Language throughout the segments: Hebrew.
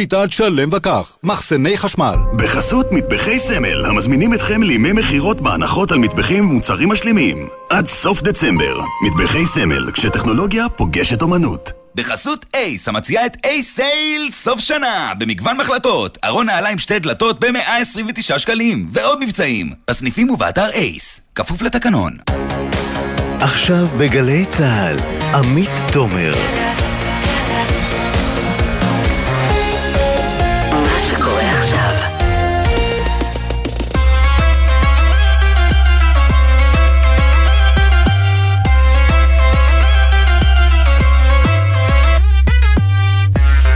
שיטת שלם וכך, מחסני חשמל. בחסות מטבחי סמל, המזמינים אתכם לימי מכירות בהנחות על מטבחים ומוצרים משלימים. עד סוף דצמבר, מטבחי סמל, כשטכנולוגיה פוגשת אומנות. בחסות אייס, המציעה את אייס סייל סוף שנה, במגוון מחלקות, ארון נעליים שתי דלתות ב-129 שקלים, ועוד מבצעים, בסניפים ובאתר אייס, כפוף לתקנון. עכשיו בגלי צה"ל, עמית תומר.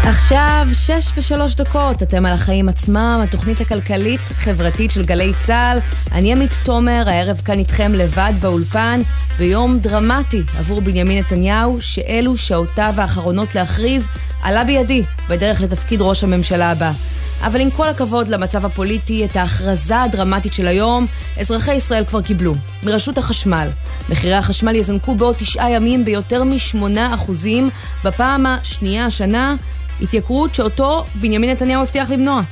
עכשיו, שש ושלוש דקות, אתם על החיים עצמם, התוכנית הכלכלית-חברתית של גלי צה"ל. אני עמית תומר, הערב כאן איתכם לבד באולפן, ביום דרמטי עבור בנימין נתניהו, שאלו שעותיו האחרונות להכריז, עלה בידי, בדרך לתפקיד ראש הממשלה הבא. אבל עם כל הכבוד למצב הפוליטי, את ההכרזה הדרמטית של היום, אזרחי ישראל כבר קיבלו. מרשות החשמל. מחירי החשמל יזנקו בעוד תשעה ימים ביותר משמונה אחוזים, בפעם השנייה השנה, התייקרות שאותו בנימין נתניהו הבטיח למנוע.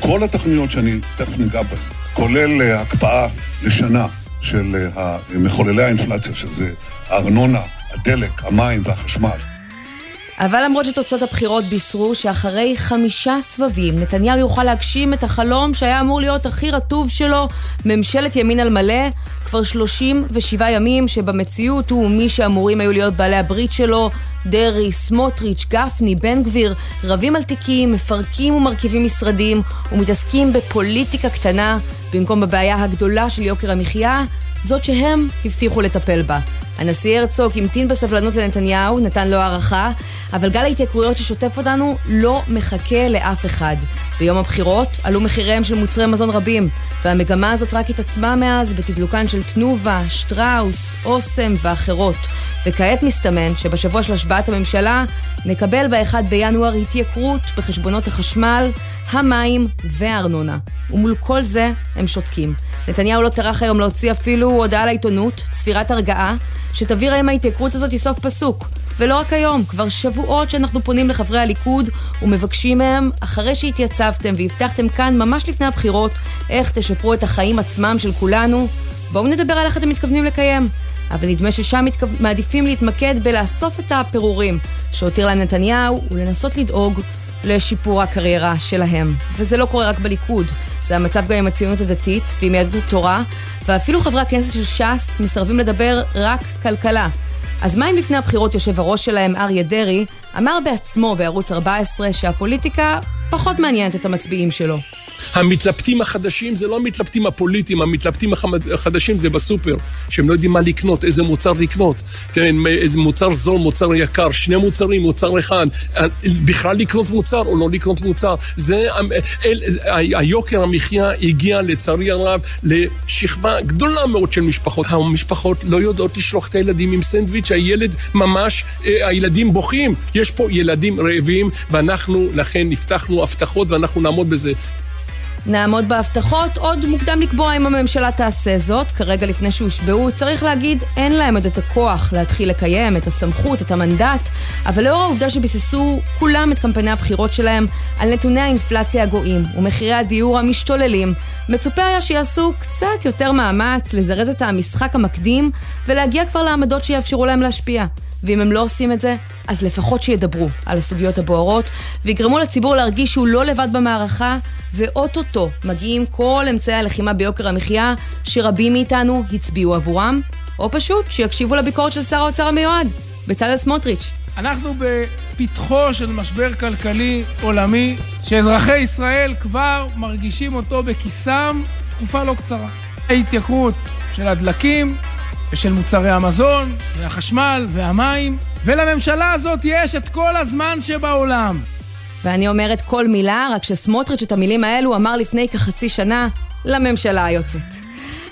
כל התוכניות שאני תכף ניגע בהן, כולל אה, הקפאה לשנה של אה, מחוללי האינפלציה, שזה הארנונה, הדלק, המים והחשמל, אבל למרות שתוצאות הבחירות בישרו שאחרי חמישה סבבים נתניהו יוכל להגשים את החלום שהיה אמור להיות הכי רטוב שלו, ממשלת ימין על מלא, כבר 37 ימים שבמציאות הוא מי שאמורים היו להיות בעלי הברית שלו, דרעי, סמוטריץ', גפני, בן גביר, רבים על תיקים, מפרקים ומרכיבים משרדים ומתעסקים בפוליטיקה קטנה במקום בבעיה הגדולה של יוקר המחיה, זאת שהם הבטיחו לטפל בה. הנשיא הרצוג המתין בסבלנות לנתניהו, נתן לו הערכה, אבל גל ההתייקרויות ששוטף אותנו לא מחכה לאף אחד. ביום הבחירות עלו מחיריהם של מוצרי מזון רבים, והמגמה הזאת רק התעצמה מאז בתדלוקן של תנובה, שטראוס, אוסם ואחרות. וכעת מסתמן שבשבוע של השבעת הממשלה נקבל ב-1 בינואר התייקרות בחשבונות החשמל, המים והארנונה. ומול כל זה הם שותקים. נתניהו לא טרח היום להוציא אפילו הודעה לעיתונות, צפירת הרגעה, שתבהיר האם ההתייקרות הזאת היא סוף פסוק. ולא רק היום, כבר שבועות שאנחנו פונים לחברי הליכוד ומבקשים מהם, אחרי שהתייצבתם והבטחתם כאן ממש לפני הבחירות, איך תשפרו את החיים עצמם של כולנו, בואו נדבר על איך אתם מתכוונים לקיים. אבל נדמה ששם מתכו... מעדיפים להתמקד בלאסוף את הפירורים שהותיר להם נתניהו ולנסות לדאוג לשיפור הקריירה שלהם. וזה לא קורה רק בליכוד, זה המצב גם עם הציונות הדתית ועם יהדות התורה, ואפילו חברי הכנסת של ש"ס מסרבים לדבר רק כלכלה. אז מה אם לפני הבחירות יושב הראש שלהם, אריה דרעי, אמר בעצמו בערוץ 14 שהפוליטיקה פחות מעניינת את המצביעים שלו. המתלבטים החדשים זה לא המתלבטים הפוליטיים, המתלבטים החדשים זה בסופר, שהם לא יודעים מה לקנות, איזה מוצר לקנות. תראה, איזה מוצר זול, מוצר יקר, שני מוצרים, מוצר אחד, בכלל לקנות מוצר או לא לקנות מוצר. זה, אל, היוקר המחיה הגיע לצערי הרב לשכבה גדולה מאוד של משפחות. המשפחות לא יודעות לשלוח את הילדים עם סנדוויץ', הילד ממש, אה, הילדים בוכים. יש פה ילדים רעבים, ואנחנו לכן הבטחנו הבטחות ואנחנו נעמוד בזה. נעמוד בהבטחות, עוד מוקדם לקבוע אם הממשלה תעשה זאת. כרגע לפני שהושבעו, צריך להגיד, אין להם עוד את הכוח להתחיל לקיים, את הסמכות, את המנדט, אבל לאור העובדה שביססו כולם את קמפייני הבחירות שלהם על נתוני האינפלציה הגואים ומחירי הדיור המשתוללים, מצופה היה שיעשו קצת יותר מאמץ לזרז את המשחק המקדים ולהגיע כבר לעמדות שיאפשרו להם להשפיע. ואם הם לא עושים את זה, אז לפחות שידברו על הסוגיות הבוערות, ויגרמו לציבור להרגיש שהוא לא לבד במערכה, ואו-טו-טו מגיעים כל אמצעי הלחימה ביוקר המחיה, שרבים מאיתנו הצביעו עבורם, או פשוט שיקשיבו לביקורת של שר האוצר המיועד, בצלאל סמוטריץ'. אנחנו בפתחו של משבר כלכלי עולמי, שאזרחי ישראל כבר מרגישים אותו בכיסם תקופה לא קצרה. ההתייקרות של הדלקים, ושל מוצרי המזון, והחשמל, והמים, ולממשלה הזאת יש את כל הזמן שבעולם. ואני אומרת כל מילה, רק שסמוטריץ' את המילים האלו אמר לפני כחצי שנה לממשלה היוצאת.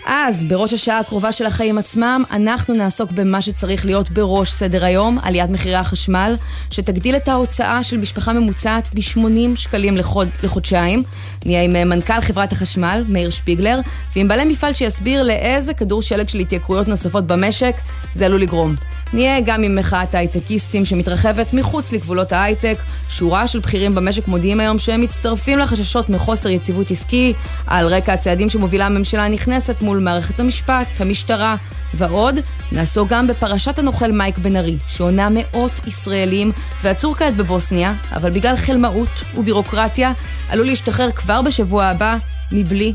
אז, בראש השעה הקרובה של החיים עצמם, אנחנו נעסוק במה שצריך להיות בראש סדר היום, עליית מחירי החשמל, שתגדיל את ההוצאה של משפחה ממוצעת ב-80 שקלים לחוד, לחודשיים. נהיה עם אה, מנכ"ל חברת החשמל, מאיר שפיגלר, ועם בעלי מפעל שיסביר לאיזה כדור שלג של התייקרויות נוספות במשק זה עלול לגרום. נהיה גם עם מחאת ההייטקיסטים שמתרחבת מחוץ לגבולות ההייטק. שורה של בכירים במשק מודיעים היום שהם מצטרפים לחששות מחוסר יציבות עסקי, על רקע הצעדים שמובילה הממשלה הנכנסת מול מערכת המשפט, המשטרה ועוד. נעסוק גם בפרשת הנוכל מייק בן ארי, שעונה מאות ישראלים ועצור כעת בבוסניה, אבל בגלל חלמאות ובירוקרטיה עלול להשתחרר כבר בשבוע הבא מבלי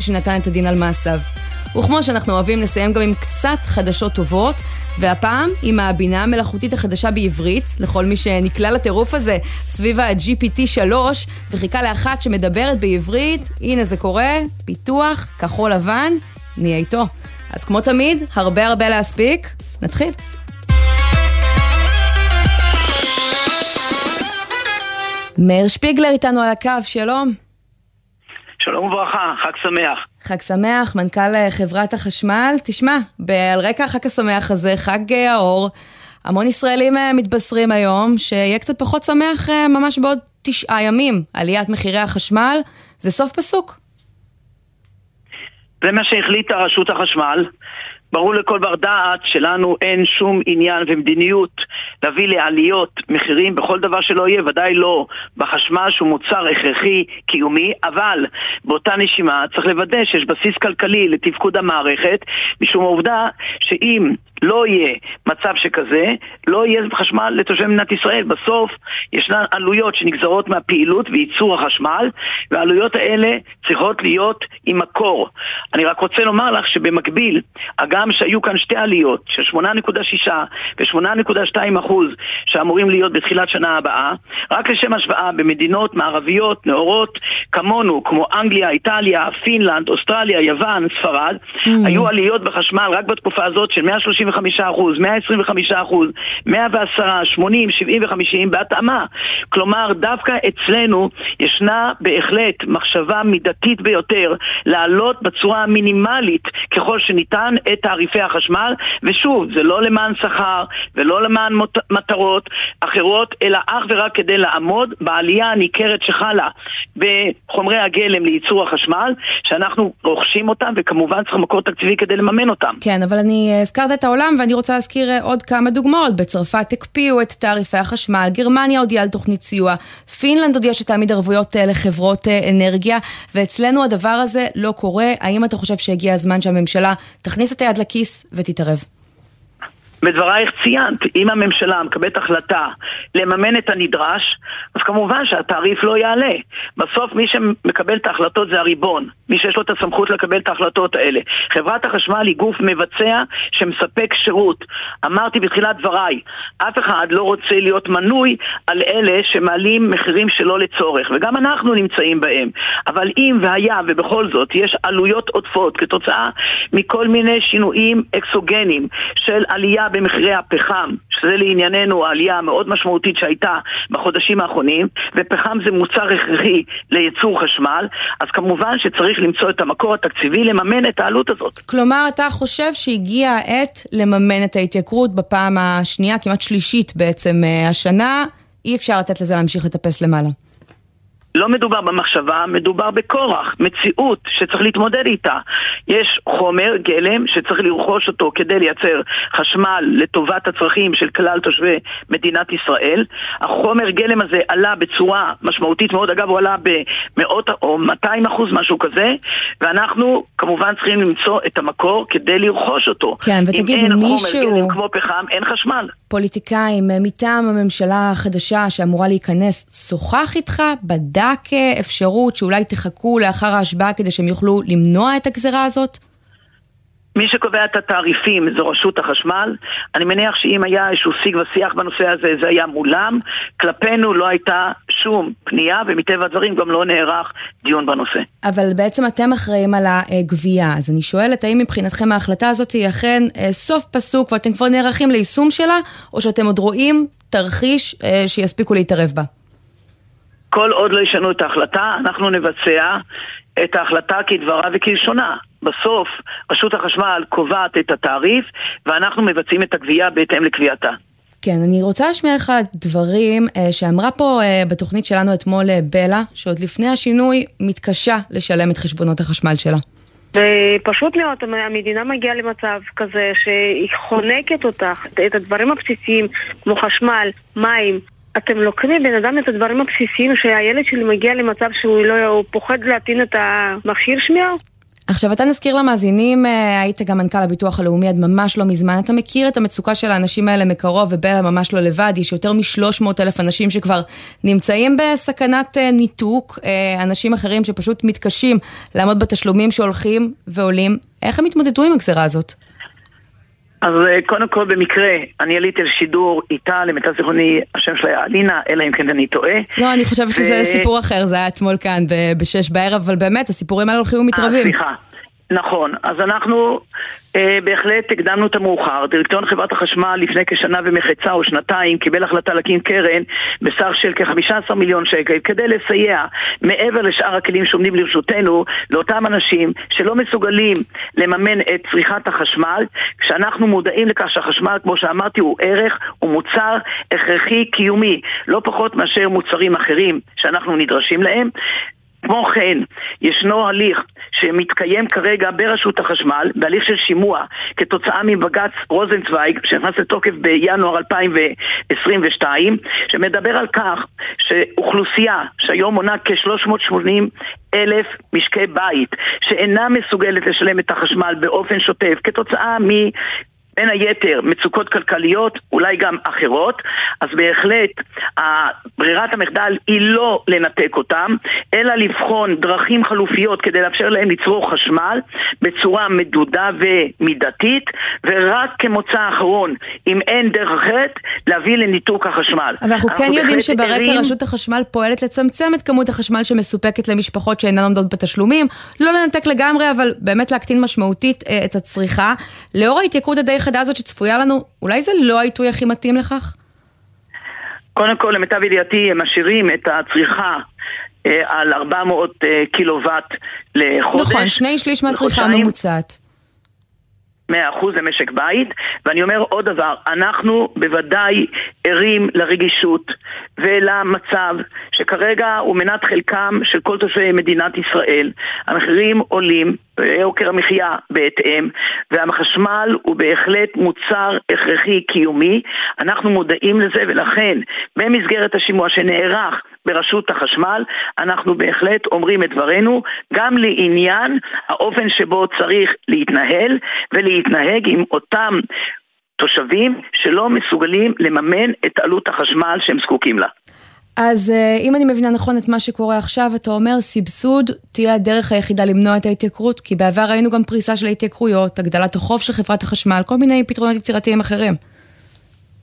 שנתן את הדין על מעשיו. וכמו שאנחנו אוהבים, נסיים גם עם קצת חדשות טובות, והפעם עם הבינה המלאכותית החדשה בעברית, לכל מי שנקלע לטירוף הזה סביב ה-GPT 3, וחיכה לאחת שמדברת בעברית, הנה זה קורה, פיתוח, כחול לבן, נהיה איתו. אז כמו תמיד, הרבה הרבה להספיק, נתחיל. מאיר שפיגלר איתנו על הקו, שלום. שלום וברכה, חג שמח. חג שמח, מנכ"ל אה, חברת החשמל. תשמע, על רקע החג השמח הזה, חג אה, האור, המון ישראלים אה, מתבשרים היום שיהיה קצת פחות שמח ממש בעוד תשעה ימים. עליית מחירי החשמל, זה סוף פסוק. זה מה שהחליטה רשות החשמל. ברור לכל בר דעת שלנו אין שום עניין ומדיניות להביא לעליות מחירים בכל דבר שלא יהיה, ודאי לא בחשמל שהוא מוצר הכרחי קיומי, אבל באותה נשימה צריך לוודא שיש בסיס כלכלי לתפקוד המערכת, משום העובדה שאם לא יהיה מצב שכזה, לא יהיה חשמל לתושבי מדינת ישראל. בסוף ישנן עלויות שנגזרות מהפעילות וייצור החשמל, והעלויות האלה צריכות להיות עם מקור. אני רק רוצה לומר לך שבמקביל, הגם שהיו כאן שתי עליות של 8.6 ו-8.2 אחוז שאמורים להיות בתחילת שנה הבאה, רק לשם השוואה במדינות מערביות נאורות כמונו, כמו אנגליה, איטליה, פינלנד, אוסטרליה, יוון, ספרד, mm. היו עליות בחשמל רק בתקופה הזאת של 135 אחוז, 125 אחוז, 110, 80, 70 ו-50 בהתאמה. כלומר, דווקא אצלנו ישנה בהחלט מחשבה מידתית ביותר להעלות בצורה המינימלית ככל שניתן את תעריפי החשמל, ושוב, זה לא למען שכר ולא למען מטרות אחרות, אלא אך ורק כדי לעמוד בעלייה הניכרת שחלה בחומרי הגלם לייצור החשמל, שאנחנו רוכשים אותם, וכמובן צריך מקור תקציבי כדי לממן אותם. כן, אבל אני אה, הזכרת את העולם. העולם, ואני רוצה להזכיר אה, עוד כמה דוגמאות. בצרפת הקפיאו את תעריפי החשמל, גרמניה הודיעה על תוכנית סיוע, פינלנד הודיעה שתעמיד ערבויות אה, לחברות אה, אנרגיה, ואצלנו הדבר הזה לא קורה. האם אתה חושב שהגיע הזמן שהממשלה תכניס את היד לכיס ותתערב? בדברייך ציינת, אם הממשלה מקבלת החלטה לממן את הנדרש, אז כמובן שהתעריף לא יעלה. בסוף מי שמקבל את ההחלטות זה הריבון, מי שיש לו את הסמכות לקבל את ההחלטות האלה. חברת החשמל היא גוף מבצע שמספק שירות. אמרתי בתחילת דבריי, אף אחד לא רוצה להיות מנוי על אלה שמעלים מחירים שלא לצורך, וגם אנחנו נמצאים בהם. אבל אם והיה ובכל זאת יש עלויות עודפות כתוצאה מכל מיני שינויים אקסוגנים של עלייה במחירי הפחם, שזה לענייננו העלייה המאוד משמעותית שהייתה בחודשים האחרונים, ופחם זה מוצר הכרחי לייצור חשמל, אז כמובן שצריך למצוא את המקור התקציבי לממן את העלות הזאת. כלומר, אתה חושב שהגיעה העת לממן את ההתייקרות בפעם השנייה, כמעט שלישית בעצם אה, השנה, אי אפשר לתת לזה להמשיך לטפס למעלה. לא מדובר במחשבה, מדובר בכורח, מציאות שצריך להתמודד איתה. יש חומר, גלם, שצריך לרכוש אותו כדי לייצר חשמל לטובת הצרכים של כלל תושבי מדינת ישראל. החומר גלם הזה עלה בצורה משמעותית מאוד, אגב הוא עלה במאות או 200 אחוז, משהו כזה, ואנחנו כמובן צריכים למצוא את המקור כדי לרכוש אותו. כן, ותגיד, מישהו... אם אין חומר גלם כמו פחם, אין חשמל. פוליטיקאים מטעם הממשלה החדשה שאמורה להיכנס, שוחח איתך? בדק? בדק אפשרות שאולי תחכו לאחר ההשבעה כדי שהם יוכלו למנוע את הגזרה הזאת? מי שקובע את התעריפים זו רשות החשמל. אני מניח שאם היה איזשהו שיג ושיח בנושא הזה, זה היה מולם. כלפינו לא הייתה שום פנייה, ומטבע הדברים גם לא נערך דיון בנושא. אבל בעצם אתם אחראים על הגבייה, אז אני שואלת, האם מבחינתכם ההחלטה הזאת היא אכן אה, סוף פסוק ואתם כבר נערכים ליישום שלה, או שאתם עוד רואים תרחיש אה, שיספיקו להתערב בה? כל עוד לא ישנו את ההחלטה, אנחנו נבצע את ההחלטה כדברה וכלשונה. בסוף רשות החשמל קובעת את התעריף ואנחנו מבצעים את הגבייה בהתאם לקביעתה. כן, אני רוצה להשמיע לך דברים אה, שאמרה פה אה, בתוכנית שלנו אתמול אה, בלה, שעוד לפני השינוי מתקשה לשלם את חשבונות החשמל שלה. ופשוט מאוד המדינה מגיעה למצב כזה שהיא חונקת אותך, את הדברים הבסיסיים כמו חשמל, מים. אתם לוקחים מבן אדם את הדברים הבסיסיים שהילד שלי מגיע למצב שהוא לא, פוחד להטעין את המכשיר שמיעה? עכשיו, אתה נזכיר למאזינים, אה, היית גם מנכ"ל הביטוח הלאומי עד ממש לא מזמן, אתה מכיר את המצוקה של האנשים האלה מקרוב ובלה ממש לא לבד, יש יותר מ-300 אלף אנשים שכבר נמצאים בסכנת אה, ניתוק, אה, אנשים אחרים שפשוט מתקשים לעמוד בתשלומים שהולכים ועולים. איך הם התמודדו עם הגזרה הזאת? אז קודם כל במקרה, אני עליתי לשידור איתה, למיטב זיכרוני, השם שלה היה אלינה, אלא אם כן אני טועה. לא, אני חושבת ו... שזה סיפור אחר, זה היה אתמול כאן בשש בערב, אבל באמת, הסיפורים האלה הולכים ומתרבים. אה, סליחה. נכון, אז אנחנו אה, בהחלט הקדמנו את המאוחר. דירקטוריון חברת החשמל לפני כשנה ומחצה או שנתיים קיבל החלטה להקים קרן בסך של כ-15 מיליון שקל כדי לסייע מעבר לשאר הכלים שעומדים לרשותנו לאותם אנשים שלא מסוגלים לממן את צריכת החשמל, כשאנחנו מודעים לכך שהחשמל, כמו שאמרתי, הוא ערך, הוא מוצר הכרחי קיומי, לא פחות מאשר מוצרים אחרים שאנחנו נדרשים להם. כמו כן, ישנו הליך שמתקיים כרגע ברשות החשמל, בהליך של שימוע כתוצאה מבג"ץ רוזנצוויג, שנכנס לתוקף בינואר 2022, שמדבר על כך שאוכלוסייה שהיום מונה כ-380 אלף משקי בית שאינה מסוגלת לשלם את החשמל באופן שוטף כתוצאה מ... בין היתר מצוקות כלכליות, אולי גם אחרות, אז בהחלט ברירת המחדל היא לא לנתק אותם, אלא לבחון דרכים חלופיות כדי לאפשר להם לצרוך חשמל בצורה מדודה ומידתית, ורק כמוצא אחרון, אם אין דרך אחרת, להביא לניתוק החשמל. אבל אנחנו, כן יודעים שברקע ערים... רשות החשמל פועלת לצמצם את כמות החשמל שמסופקת למשפחות שאינן עומדות בתשלומים, לא לנתק לגמרי, אבל באמת להקטין משמעותית אה, את הצריכה. לאור ההתייקרות הדי חדה הזאת שצפויה לנו, אולי זה לא העיתוי הכי מתאים לכך? קודם כל, למיטב ידיעתי, הם משאירים את הצריכה אה, על 400 אה, קילוואט לחודש. נכון, שני שליש מהצריכה הממוצעת. מאה אחוז למשק בית, ואני אומר עוד דבר, אנחנו בוודאי ערים לרגישות ולמצב שכרגע הוא מנת חלקם של כל תושבי מדינת ישראל. המחירים עולים, יוקר המחיה בהתאם, והחשמל הוא בהחלט מוצר הכרחי קיומי. אנחנו מודעים לזה ולכן במסגרת השימוע שנערך ברשות החשמל, אנחנו בהחלט אומרים את דברנו גם לעניין האופן שבו צריך להתנהל ולהתנהג עם אותם תושבים שלא מסוגלים לממן את עלות החשמל שהם זקוקים לה. אז אה, אם אני מבינה נכון את מה שקורה עכשיו, אתה אומר סבסוד תהיה הדרך היחידה למנוע את ההתייקרות, כי בעבר ראינו גם פריסה של ההתייקרויות, הגדלת החוב של חברת החשמל, כל מיני פתרונות יצירתיים אחרים.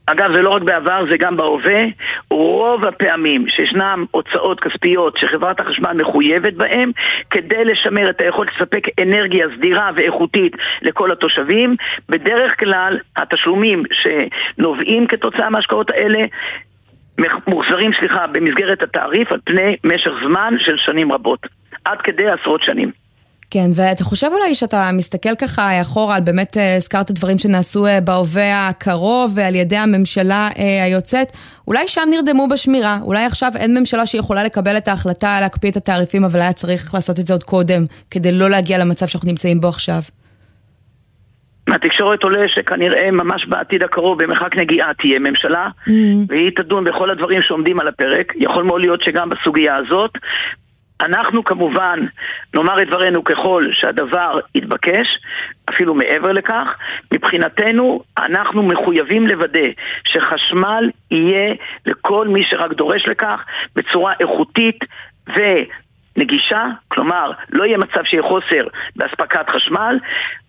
אגב, זה לא רק בעבר, זה גם בהווה. רוב הפעמים שישנם הוצאות כספיות שחברת החשמל מחויבת בהן כדי לשמר את היכולת לספק אנרגיה סדירה ואיכותית לכל התושבים, בדרך כלל התשלומים שנובעים כתוצאה מההשקעות האלה מוחזרים, סליחה, במסגרת התעריף על פני משך זמן של שנים רבות, עד כדי עשרות שנים. כן, ואתה חושב אולי שאתה מסתכל ככה אחורה על באמת אה, הזכרת דברים שנעשו אה, בהווה הקרוב ועל ידי הממשלה אה, היוצאת, אולי שם נרדמו בשמירה, אולי עכשיו אין ממשלה שיכולה לקבל את ההחלטה להקפיא את התעריפים, אבל היה צריך לעשות את זה עוד קודם, כדי לא להגיע למצב שאנחנו נמצאים בו עכשיו. מהתקשורת עולה שכנראה ממש בעתיד הקרוב במרחק נגיעה תהיה ממשלה mm-hmm. והיא תדון בכל הדברים שעומדים על הפרק. יכול מאוד להיות שגם בסוגיה הזאת. אנחנו כמובן נאמר את דברנו ככל שהדבר יתבקש, אפילו מעבר לכך. מבחינתנו אנחנו מחויבים לוודא שחשמל יהיה לכל מי שרק דורש לכך בצורה איכותית ו... נגישה, כלומר לא יהיה מצב שיהיה חוסר באספקת חשמל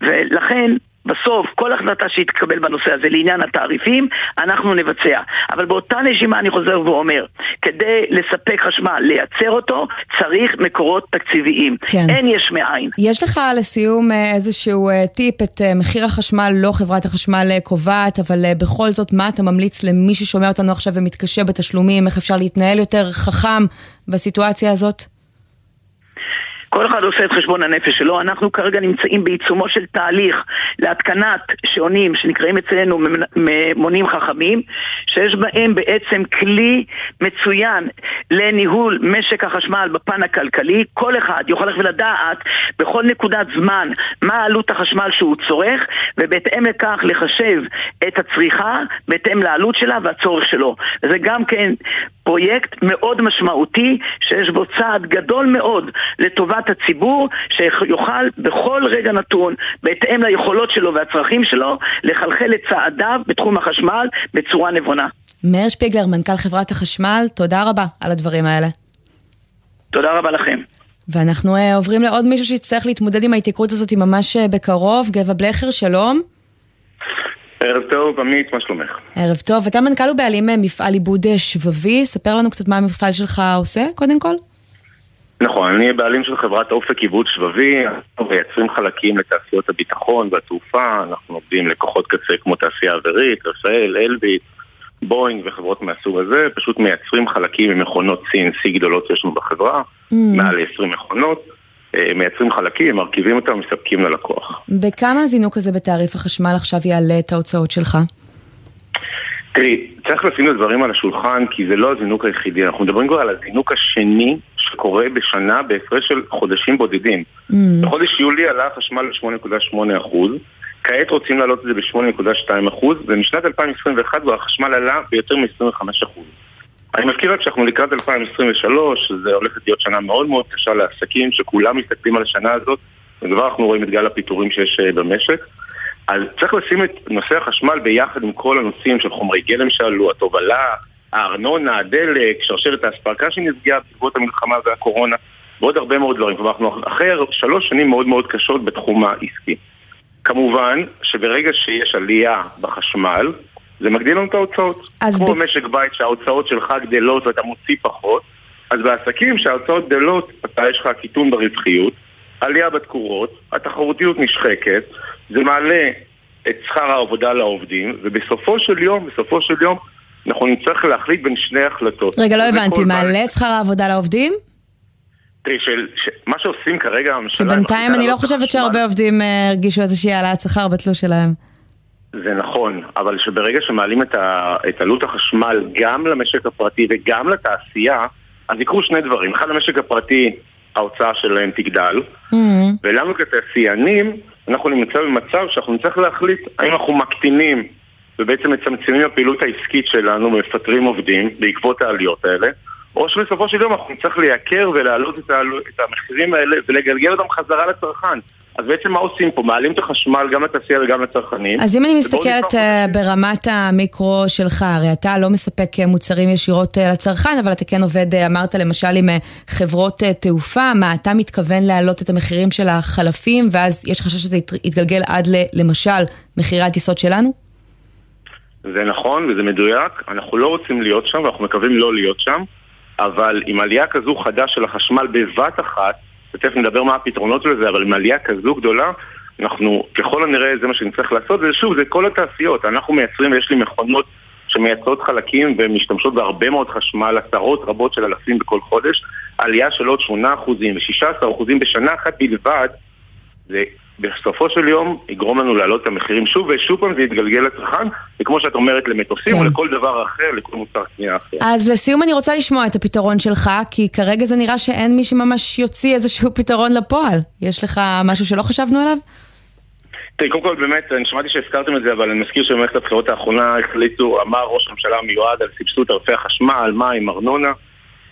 ולכן בסוף, כל החלטה שיתקבל בנושא הזה לעניין התעריפים, אנחנו נבצע. אבל באותה נשימה אני חוזר ואומר, כדי לספק חשמל, לייצר אותו, צריך מקורות תקציביים. כן. אין יש מאין. יש לך לסיום אה, איזשהו אה, טיפ, את אה, מחיר החשמל לא חברת החשמל קובעת, אבל בכל זאת, מה אתה ממליץ למי ששומע אותנו עכשיו ומתקשה בתשלומים, איך אפשר להתנהל יותר חכם בסיטואציה הזאת? כל אחד עושה את חשבון הנפש שלו, אנחנו כרגע נמצאים בעיצומו של תהליך להתקנת שעונים שנקראים אצלנו מונים חכמים, שיש בהם בעצם כלי מצוין לניהול משק החשמל בפן הכלכלי, כל אחד יכול ללכת ולדעת בכל נקודת זמן מה עלות החשמל שהוא צורך, ובהתאם לכך לחשב את הצריכה בהתאם לעלות שלה והצורך שלו. וזה גם כן פרויקט מאוד משמעותי שיש בו צעד גדול מאוד לטובת הציבור שיוכל בכל רגע נתון בהתאם ליכולות שלו והצרכים שלו לחלחל את צעדיו בתחום החשמל בצורה נבונה. מאיר שפיגלר, מנכ"ל חברת החשמל, תודה רבה על הדברים האלה. תודה רבה לכם. ואנחנו uh, עוברים לעוד מישהו שיצטרך להתמודד עם ההתייקרות הזאת ממש uh, בקרוב, גבע בלכר, שלום. ערב טוב, עמית, מה שלומך? ערב טוב, אתה מנכ"ל ובעלים אה, מפעל עיבוד שבבי, ספר לנו קצת מה המפעל שלך עושה, קודם כל. נכון, אני בעלים של חברת אופק עיבוד שבבי, אנחנו מייצרים חלקים לתעשיות הביטחון והתעופה, אנחנו עובדים לקוחות קצה כמו תעשייה אווירית, רפאל, אלביט, בואינג וחברות מהסוג הזה, פשוט מייצרים חלקים ממכונות CNC גדולות שיש לנו בחברה, mm. מעל 20 מכונות. אה, מייצרים חלקים, מרכיבים אותם, מספקים ללקוח. בכמה הזינוק הזה בתעריף החשמל עכשיו יעלה את ההוצאות שלך? תראי, צריך לשים את הדברים על השולחן כי זה לא הזינוק היחידי, אנחנו מדברים כבר על הזינוק השני שקורה בשנה בהפרש של חודשים בודדים. Mm. בחודש יולי עלה החשמל ל-8.8%, כעת רוצים להעלות את זה ב-8.2% ומשנת 2021 כבר החשמל עלה ביותר מ-25%. אני מזכיר רק שאנחנו לקראת 2023, שזה הולכת להיות שנה מאוד מאוד קשה לעסקים, שכולם מסתכלים על השנה הזאת, וכבר אנחנו רואים את גל הפיטורים שיש אה, במשק. אז צריך לשים את נושא החשמל ביחד עם כל הנושאים של חומרי גלם שעלו, התובלה, הארנונה, הדלק, שרשרת האספרקה שנפגעה בעקבות המלחמה והקורונה, ועוד הרבה מאוד דברים. כלומר, אנחנו אחרי שלוש שנים מאוד מאוד קשות בתחום העסקי. כמובן שברגע שיש עלייה בחשמל, זה מגדיל לנו את ההוצאות. כמו ב... משק בית שההוצאות שלך גדלות ואתה מוציא פחות, אז בעסקים שההוצאות גדלות, אתה יש לך קיטון ברווחיות, עלייה בתקורות, התחרותיות נשחקת, זה מעלה את שכר העבודה לעובדים, ובסופו של יום, בסופו של יום, אנחנו נצטרך להחליט בין שני החלטות. רגע, לא הבנתי, מעלה את שכר העבודה לעובדים? תראי, של, ש, מה שעושים כרגע הממשלה... כי בינתיים אני לא חושבת שהרבה עובדים אה, הרגישו איזושהי העלאת שכר בתלוש שלהם. זה נכון, אבל שברגע שמעלים את, ה, את עלות החשמל גם למשק הפרטי וגם לתעשייה, אז יקרו שני דברים. אחד, למשק הפרטי, ההוצאה שלהם תגדל, mm-hmm. ולנו כתעשיינים, אנחנו נמצא במצב שאנחנו נצטרך להחליט האם אנחנו מקטינים ובעצם מצמצמים הפעילות העסקית שלנו, מפטרים עובדים בעקבות העליות האלה, או שבסופו של יום אנחנו נצטרך לייקר ולהעלות את, את המחירים האלה ולגלגל אותם חזרה לצרכן. אז בעצם מה עושים פה? מעלים את החשמל גם לתעשייה וגם לצרכנים. אז אם אני מסתכלת אה, ברמת המיקרו שלך, הרי אתה לא מספק אה, מוצרים ישירות אה, לצרכן, אבל אתה כן עובד, אמרת למשל עם חברות תעופה, מה, אתה מתכוון להעלות את המחירים של החלפים, ואז יש חשש שזה יתגלגל עד למשל מחירי הטיסות שלנו? זה נכון וזה מדויק, אנחנו לא רוצים להיות שם ואנחנו מקווים לא להיות שם, אבל עם עלייה כזו חדה של החשמל בבת אחת, ותכף נדבר מה הפתרונות לזה, אבל עם עלייה כזו גדולה, אנחנו ככל הנראה זה מה שנצטרך לעשות, ושוב, זה כל התעשיות, אנחנו מייצרים ויש לי מכונות שמייצרות חלקים ומשתמשות בהרבה מאוד חשמל, עשרות רבות של אלפים בכל חודש, עלייה של עוד 8% ו-16% בשנה אחת בלבד, זה בסופו של יום יגרום לנו להעלות את המחירים שוב, ושוב פעם זה יתגלגל לצרכן, וכמו שאת אומרת, למטוסים כן. או לכל דבר אחר, לכל מוצר קנייה אחר. אז לסיום אני רוצה לשמוע את הפתרון שלך, כי כרגע זה נראה שאין מי שממש יוציא איזשהו פתרון לפועל. יש לך משהו שלא חשבנו עליו? תראי, קודם כל באמת, אני שמעתי שהזכרתם את זה, אבל אני מזכיר שבמערכת הבחירות האחרונה החליטו, אמר ראש הממשלה המיועד על סבסוד תעריפי החשמל, מים, ארנונה.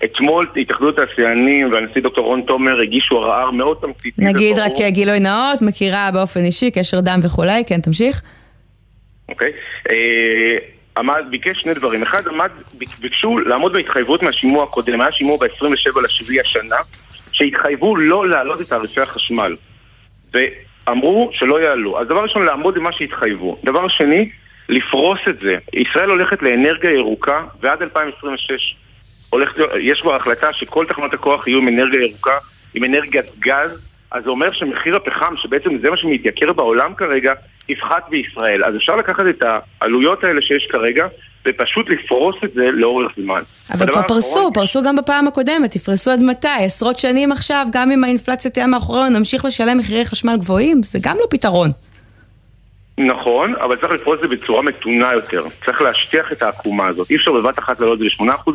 אתמול התאחדות התעשיינים והנשיא דוקטור רון תומר הגישו ערר מאוד תמציתי. נגיד רק גילוי נאות, מכירה באופן אישי, קשר דם וכולי, כן, תמשיך. אוקיי. אה, עמד, ביקש שני דברים. אחד, עמד, ביקשו לעמוד בהתחייבות מהשימוע הקודם, היה שימוע ב-27 לשביעי השנה, שהתחייבו לא להעלות את תעריפי החשמל. ואמרו שלא יעלו. אז דבר ראשון, לעמוד במה שהתחייבו. דבר שני, לפרוס את זה. ישראל הולכת לאנרגיה ירוקה ועד 2026 הולכת, יש כבר החלטה שכל תחנות הכוח יהיו עם אנרגיה ירוקה, עם אנרגיית גז, אז זה אומר שמחיר הפחם, שבעצם זה מה שמתייקר בעולם כרגע, יפחת בישראל. אז אפשר לקחת את העלויות האלה שיש כרגע, ופשוט לפרוס את זה לאורך זמן. אבל כבר פרסו, פרסו גם בפעם הקודמת, תפרסו עד מתי? עשרות שנים עכשיו, גם אם האינפלציה תהיה מאחורינו, נמשיך לשלם מחירי חשמל גבוהים? זה גם לא פתרון. נכון, אבל צריך לפרוס את זה בצורה מתונה יותר. צריך להשטיח את העקומה הזאת. אי אפשר בבת אחת להעלות את זה ל-8%,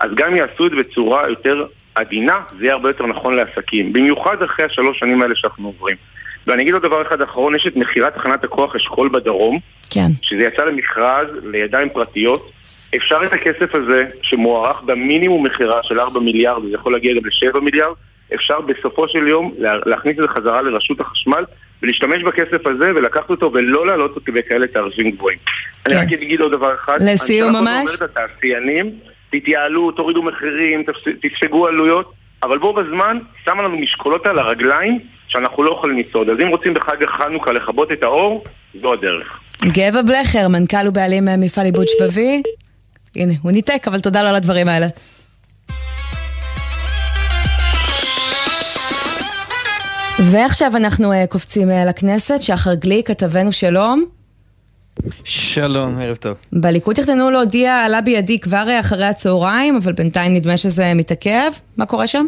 אז גם אם יעשו את זה בצורה יותר עדינה, זה יהיה הרבה יותר נכון לעסקים. במיוחד אחרי השלוש שנים האלה שאנחנו עוברים. ואני אגיד עוד דבר אחד אחרון, יש את מכירת תחנת הכוח אשכול בדרום, כן. שזה יצא למכרז לידיים פרטיות. אפשר את הכסף הזה, שמוערך במינימום מכירה של 4 מיליארד, וזה יכול להגיע גם ל-7 מיליארד, אפשר בסופו של יום להכניס את זה חזרה לרשות החשמל ולהשתמש בכסף הזה ולקחת אותו ולא להעלות אותו בכאלה תעריפים גבוהים. כן. אני רק אגיד עוד דבר אחד. לסיום אני ממש. אומרת לתעשיינים, תתייעלו, תורידו מחירים, תפס- תספגו עלויות, אבל בו בזמן שמה לנו משקולות על הרגליים שאנחנו לא יכולים לצעוד. אז אם רוצים בחג החנוכה לכבות את האור, זו הדרך. גבע בלכר, מנכ"ל ובעלים מפעל עיבוד שבבי. הנה, הוא ניתק, אבל תודה לו על הדברים האלה. ועכשיו אנחנו אה, קופצים אה, לכנסת, שחר גליק, כתבנו שלום. שלום, ערב טוב. בליכוד תכננו להודיע עלה בידי כבר אחרי הצהריים, אבל בינתיים נדמה שזה מתעכב. מה קורה שם?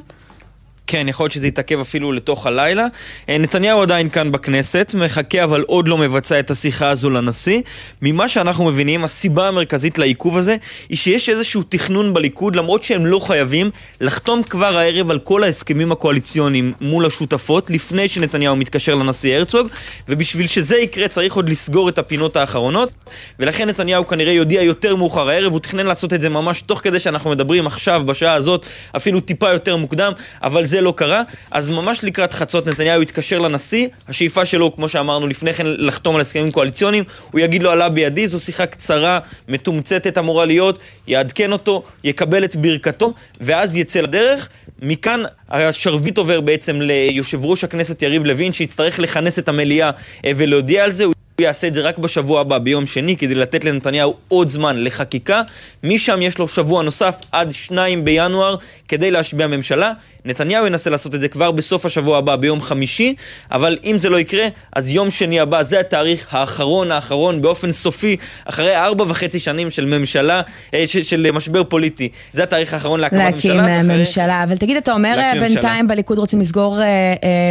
כן, יכול להיות שזה יתעכב אפילו לתוך הלילה. אה, נתניהו עדיין כאן בכנסת, מחכה אבל עוד לא מבצע את השיחה הזו לנשיא. ממה שאנחנו מבינים, הסיבה המרכזית לעיכוב הזה, היא שיש איזשהו תכנון בליכוד, למרות שהם לא חייבים, לחתום כבר הערב על כל ההסכמים הקואליציוניים מול השותפות, לפני שנתניהו מתקשר לנשיא הרצוג, ובשביל שזה יקרה צריך עוד לסגור את הפינות האחרונות, ולכן נתניהו כנראה יודיע יותר מאוחר הערב, הוא תכנן לעשות את זה ממש תוך כדי שאנחנו מדברים עכשיו, בשעה הזאת, אפילו טיפה יותר מוקדם, אבל זה לא קרה, אז ממש לקראת חצות נתניהו יתקשר לנשיא, השאיפה שלו, כמו שאמרנו לפני כן, לחתום על הסכמים קואליציוניים, הוא יגיד לו עלה בידי, זו שיחה קצרה, מתומצתת אמורה להיות, יעדכן אותו, יקבל את ברכתו, ואז יצא לדרך. מכאן השרביט עובר בעצם ליושב ראש הכנסת יריב לוין, שיצטרך לכנס את המליאה אה, ולהודיע על זה. הוא יעשה את זה רק בשבוע הבא, ביום שני, כדי לתת לנתניהו עוד זמן לחקיקה. משם יש לו שבוע נוסף עד 2 בינואר כדי להשביע ממשלה. נתניהו ינסה לעשות את זה כבר בסוף השבוע הבא, ביום חמישי, אבל אם זה לא יקרה, אז יום שני הבא, זה התאריך האחרון האחרון באופן סופי, אחרי ארבע וחצי שנים של ממשלה, אה, של, של משבר פוליטי. זה התאריך האחרון להקמת להקים ממשלה. אה, ממשלה. אבל תגיד, אתה אומר אה, בינתיים ממשלה. בליכוד רוצים לסגור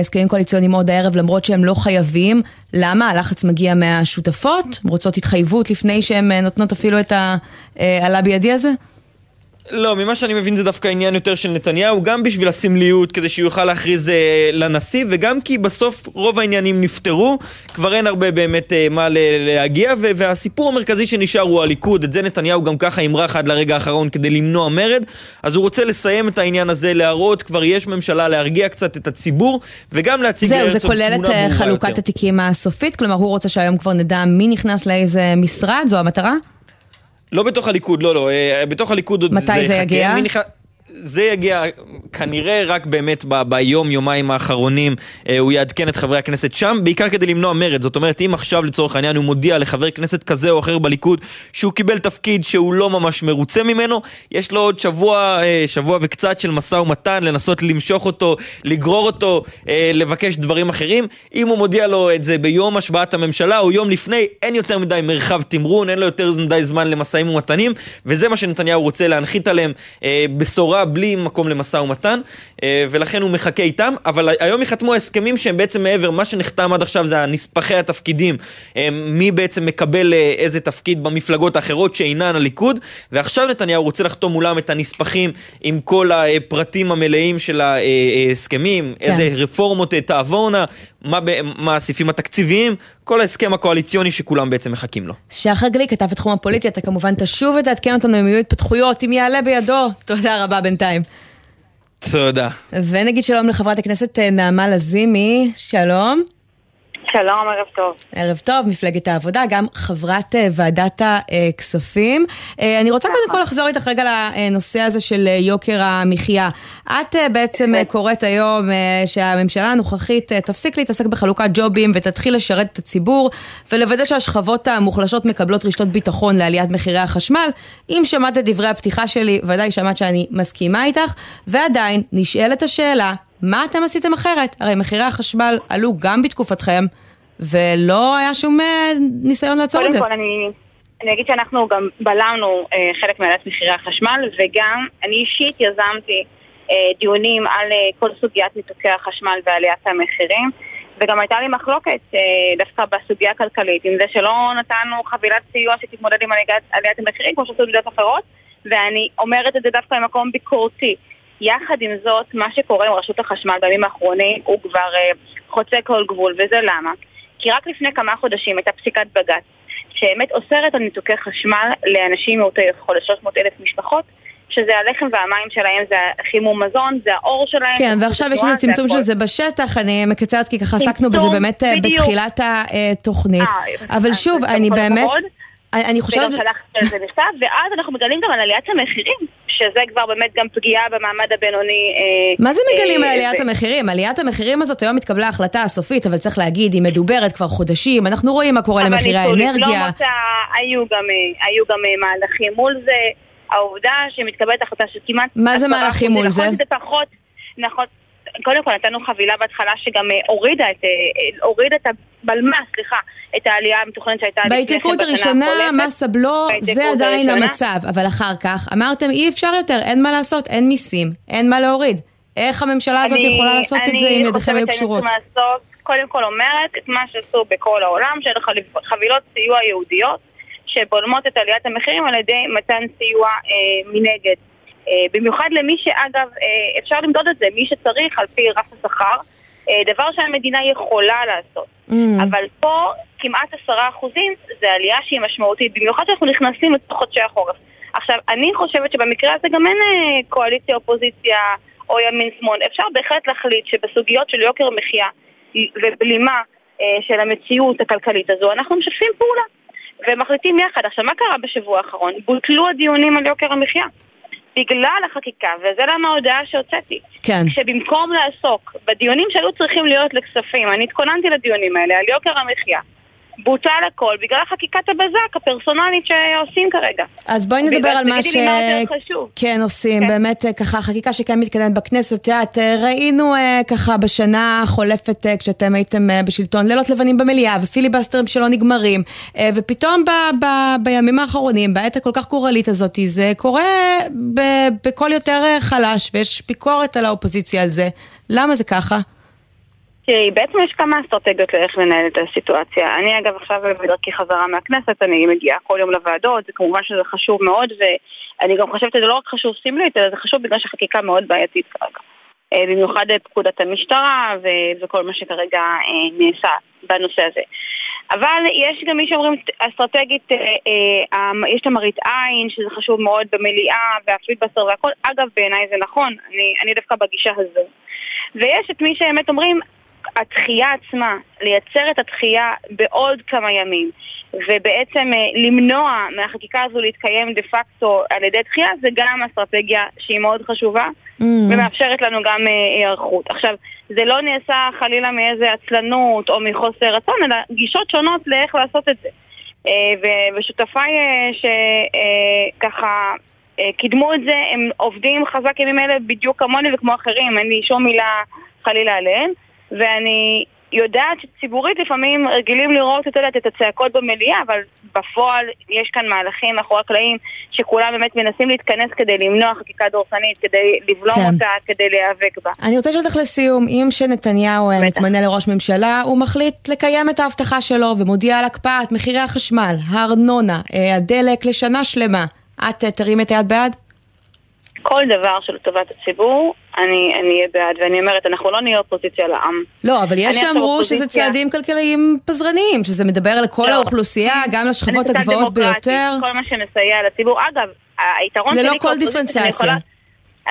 הסכמים קואליציוניים עוד הערב, למרות שהם לא חייבים. למה? הלחץ מגיע מהשותפות? הן רוצות התחייבות לפני שהן נותנות אפילו את העלה בידי הזה? לא, ממה שאני מבין זה דווקא עניין יותר של נתניהו, גם בשביל הסמליות, כדי שהוא יוכל להכריז אה, לנשיא, וגם כי בסוף רוב העניינים נפתרו, כבר אין הרבה באמת אה, מה ל- להגיע, ו- והסיפור המרכזי שנשאר הוא הליכוד, את זה נתניהו גם ככה ימרח עד לרגע האחרון כדי למנוע מרד, אז הוא רוצה לסיים את העניין הזה, להראות, כבר יש ממשלה, להרגיע קצת את הציבור, וגם להציג זהו, זה כולל את אה, חלוקת יותר. התיקים הסופית? כלומר, הוא רוצה שהיום כבר נדע מי נכנס לאיזה משרד? זו המטרה? לא בתוך הליכוד, לא, לא. אה, בתוך הליכוד עוד מתי זה. יגיע? זה יגיע כנראה רק באמת ב- ביום, יומיים האחרונים אה, הוא יעדכן את חברי הכנסת שם, בעיקר כדי למנוע מרד. זאת אומרת, אם עכשיו לצורך העניין הוא מודיע לחבר כנסת כזה או אחר בליכוד שהוא קיבל תפקיד שהוא לא ממש מרוצה ממנו, יש לו עוד שבוע, אה, שבוע וקצת של משא ומתן, לנסות למשוך אותו, לגרור אותו, אה, לבקש דברים אחרים. אם הוא מודיע לו את זה ביום השבעת הממשלה או יום לפני, אין יותר מדי מרחב תמרון, אין לו יותר מדי זמן למשאים ומתנים, וזה מה שנתניהו רוצה להנחית עליהם אה, בשורה בלי מקום למשא ומתן, אה, ולכן הוא מחכה איתם, אבל היום ייחתמו הסכמים שהם בעצם מעבר, מה שנחתם עד עכשיו זה הנספחי התפקידים, אה, מי בעצם מקבל אה, איזה תפקיד במפלגות האחרות שאינן הליכוד, ועכשיו נתניהו רוצה לחתום מולם את הנספחים עם כל הפרטים המלאים של ההסכמים, כן. איזה רפורמות תעבורנה, מה, מה הסעיפים התקציביים, כל ההסכם הקואליציוני שכולם בעצם מחכים לו. שחר גליק, כתב את תחום הפוליטי, אתה כמובן תשוב ותעדכן אותנו אם יהיו התפתחויות, אם יעלה בידו. תודה רבה בינתיים. תודה. ונגיד שלום לחברת הכנסת אה, נעמה לזימי, שלום. שלום, ערב טוב. ערב טוב, מפלגת העבודה, גם חברת אה, ועדת הכספים. אה, אני רוצה קודם כל לחזור איתך רגע לנושא הזה של אה, יוקר המחיה. את בעצם קוראת היום שהממשלה הנוכחית תפסיק להתעסק בחלוקת ג'ובים ותתחיל לשרת את הציבור ולוודא שהשכבות המוחלשות מקבלות רשתות ביטחון לעליית מחירי החשמל. אם שמעת את דברי הפתיחה שלי, ודאי שמעת שאני מסכימה איתך, ועדיין נשאלת השאלה, מה אתם עשיתם אחרת? הרי מחירי החשמל עלו גם בתקופתכם, ולא היה שום אה, ניסיון לעצור את קודם זה. כל, אני, אני אגיד שאנחנו גם בלמנו אה, חלק מעליית מחירי החשמל, וגם אני אישית יזמתי אה, דיונים על אה, כל סוגיית ניתוקי החשמל ועליית המחירים, וגם הייתה לי מחלוקת אה, דווקא בסוגיה הכלכלית, עם זה שלא נתנו חבילת סיוע שתתמודד עם עליית, המחירים, כמו שעשו מדינות אחרות, ואני אומרת את זה דווקא ממקום ביקורתי. יחד עם זאת, מה שקורה עם רשות החשמל בימים האחרונים הוא כבר אה, חוצה כל גבול, וזה למה? כי רק לפני כמה חודשים הייתה פסיקת בג"ץ, שבאמת אוסרת על ניתוקי חשמל לאנשים מעוטי יכולת, 300 אלף משפחות, שזה הלחם והמים שלהם, זה חימום מזון, זה האור שלהם. כן, ועכשיו יש איזה צמצום של זה בשטח, אני מקצרת כי ככה עסקנו בזה באמת אה, בדיוק. בתחילת התוכנית. אה, אבל שוב, אני באמת... אני חושבת... וגם שלחתי על זה מכתב, ואז אנחנו מגלים גם על עליית המחירים, שזה כבר באמת גם פגיעה במעמד הבינוני. אה, מה זה מגלים אה, על עליית המחירים? עליית המחירים הזאת היום התקבלה ההחלטה הסופית, אבל צריך להגיד, היא מדוברת כבר חודשים, אנחנו רואים מה קורה למחירי אבל ניסו לבלום האנרגיה. אותה, היו גם, אה, היו גם מהלכים מול זה. העובדה שמתקבלת החלטה של כמעט... מה זה 10%, מהלכים מול זה? נכון שזה פחות, נכון, קודם כל נתנו חבילה בהתחלה שגם הורידה את, הורידה את הבלמה, סליחה, את העלייה המתוכננת שהייתה לפני כן בהתייקרות הראשונה. מס הבלו, זה עדיין הראשונה. המצב, אבל אחר כך אמרתם אי אפשר יותר, אין מה לעשות, אין מיסים, אין מה להוריד. איך הממשלה הזאת אני- יכולה לעשות את זה אם ידיכם היו קשורות? אני חושבת לעשות, קודם כל אומרת את מה שעשו בכל העולם, של חבילות סיוע ייעודיות, שבולמות את עליית המחירים על ידי מתן סיוע אה, מנגד. אה, במיוחד למי שאגב, אה, אפשר למדוד את זה, מי שצריך על פי רף השכר, דבר שהמדינה יכולה לעשות. Mm. אבל פה כמעט עשרה אחוזים זה עלייה שהיא משמעותית, במיוחד שאנחנו נכנסים לתוך חודשי החורף. עכשיו, אני חושבת שבמקרה הזה גם אין אה, קואליציה, אופוזיציה או ימין שמאל. אפשר בהחלט להחליט שבסוגיות של יוקר מחיה ובלימה אה, של המציאות הכלכלית הזו, אנחנו משתפים פעולה ומחליטים יחד. עכשיו, מה קרה בשבוע האחרון? בוטלו הדיונים על יוקר המחיה. בגלל החקיקה, וזה למה ההודעה שהוצאתי. כן. שבמקום לעסוק בדיונים שהיו צריכים להיות לכספים, אני התכוננתי לדיונים האלה על יוקר המחיה, בוטל הכל בגלל חקיקת הבזק הפרסונלית שעושים כרגע. אז בואי נדבר על מה ש... תגידי לי מה יותר חשוב. כן עושים, כן. באמת אה, ככה חקיקה שכן מתקדמת בכנסת, את יודעת, אה, ראינו אה, ככה בשנה החולפת כשאתם הייתם בשלטון לילות לבנים במליאה ופיליבסטרים שלא נגמרים, ופתאום ב, ב, בימים האחרונים, בעת הכל כך גורלית הזאת, זה קורה ב, בקול יותר חלש ויש ביקורת על האופוזיציה על זה. למה זה ככה? תראי, בעצם יש כמה אסטרטגיות לאיך לנהל את הסיטואציה. אני אגב עכשיו בדרכי חזרה מהכנסת, אני מגיעה כל יום לוועדות, זה כמובן שזה חשוב מאוד, ואני גם חושבת שזה לא רק חשוב סמלית, אלא זה חשוב בגלל שהחקיקה מאוד בעייתית כרגע. אה, במיוחד פקודת המשטרה ו- וכל מה שכרגע אה, נעשה בנושא הזה. אבל יש גם מי שאומרים אסטרטגית, אה, יש את המראית עין, שזה חשוב מאוד במליאה, והפיליבסטר והכל. אגב, בעיניי זה נכון, אני, אני דווקא בגישה הזו. ויש את מי שבאמת אומרים, התחייה עצמה, לייצר את התחייה בעוד כמה ימים, ובעצם אה, למנוע מהחקיקה הזו להתקיים דה פקטו על ידי דחייה, זה גם אסטרטגיה שהיא מאוד חשובה, Mm. ומאפשרת לנו גם אה, היערכות. עכשיו, זה לא נעשה חלילה מאיזה עצלנות או מחוסר רצון, אלא גישות שונות לאיך לעשות את זה. אה, ושותפיי שככה קידמו את זה, הם עובדים חזק ימים אלה בדיוק כמוני וכמו אחרים, אין לי שום מילה חלילה עליהם, ואני יודעת שציבורית לפעמים רגילים לראות את, יודעת, את הצעקות במליאה, אבל בפועל יש כאן מהלכים מאחורי הקלעים שכולם באמת מנסים להתכנס כדי למנוע חקיקה דורסנית, כדי לבלום כן. אותה, כדי להיאבק בה. אני רוצה לשאול אותך לסיום, אם שנתניהו אה, מתמנה לראש ממשלה, הוא מחליט לקיים את ההבטחה שלו ומודיע על הקפאת מחירי החשמל, הארנונה, אה, הדלק לשנה שלמה. את אה, תרים את היד בעד? כל דבר של טובת הציבור, אני אני אהיה בעד, ואני אומרת, אנחנו לא נהיה אופוזיציה לעם. לא, אבל יש אני שאמרו שזה. צעדים כלכליים פזרניים, שזה מדבר על כל לא. האוכלוסייה, גם לשכבות אני הגבוהות ביותר. כל מה שמסייע לציבור. אגב, היתרון ללא שלי כל כאופוזיציה, דיפרנציאציה. יכולה-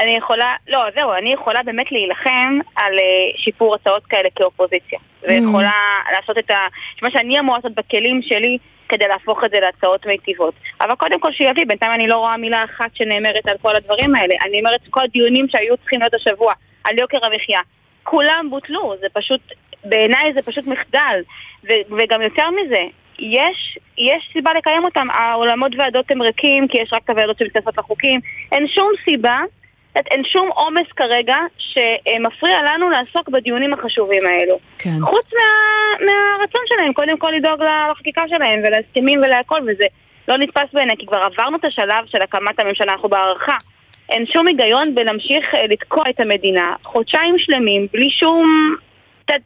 אני יכולה, לא, זהו, אני יכולה באמת להילחם על אה, שיפור הצעות כאלה כאופוזיציה. Mm. ויכולה לעשות את ה... מה שאני אמורה לעשות בכלים שלי כדי להפוך את זה להצעות מיטיבות. אבל קודם כל שיביא, בינתיים אני לא רואה מילה אחת שנאמרת על כל הדברים האלה. אני אומרת שכל הדיונים שהיו צריכים להיות השבוע על יוקר המחיה, כולם בוטלו, זה פשוט, בעיניי זה פשוט מחדל. ו- וגם יותר מזה, יש, יש סיבה לקיים אותם, העולמות ועדות הם ריקים כי יש רק את הוועדות שמתכנסות לחוקים, אין שום סיבה, את- אין שום עומס כרגע שמפריע לנו לעסוק בדיונים החשובים האלו. כן. חוץ מה, מהרצון שלהם, קודם כל לדאוג לחקיקה שלהם ולהסכמים ולהכל, וזה לא נתפס בעיניי, כי כבר עברנו את השלב של הקמת הממשלה, אנחנו בהערכה. אין שום היגיון בלהמשיך אה, לתקוע את המדינה חודשיים שלמים בלי שום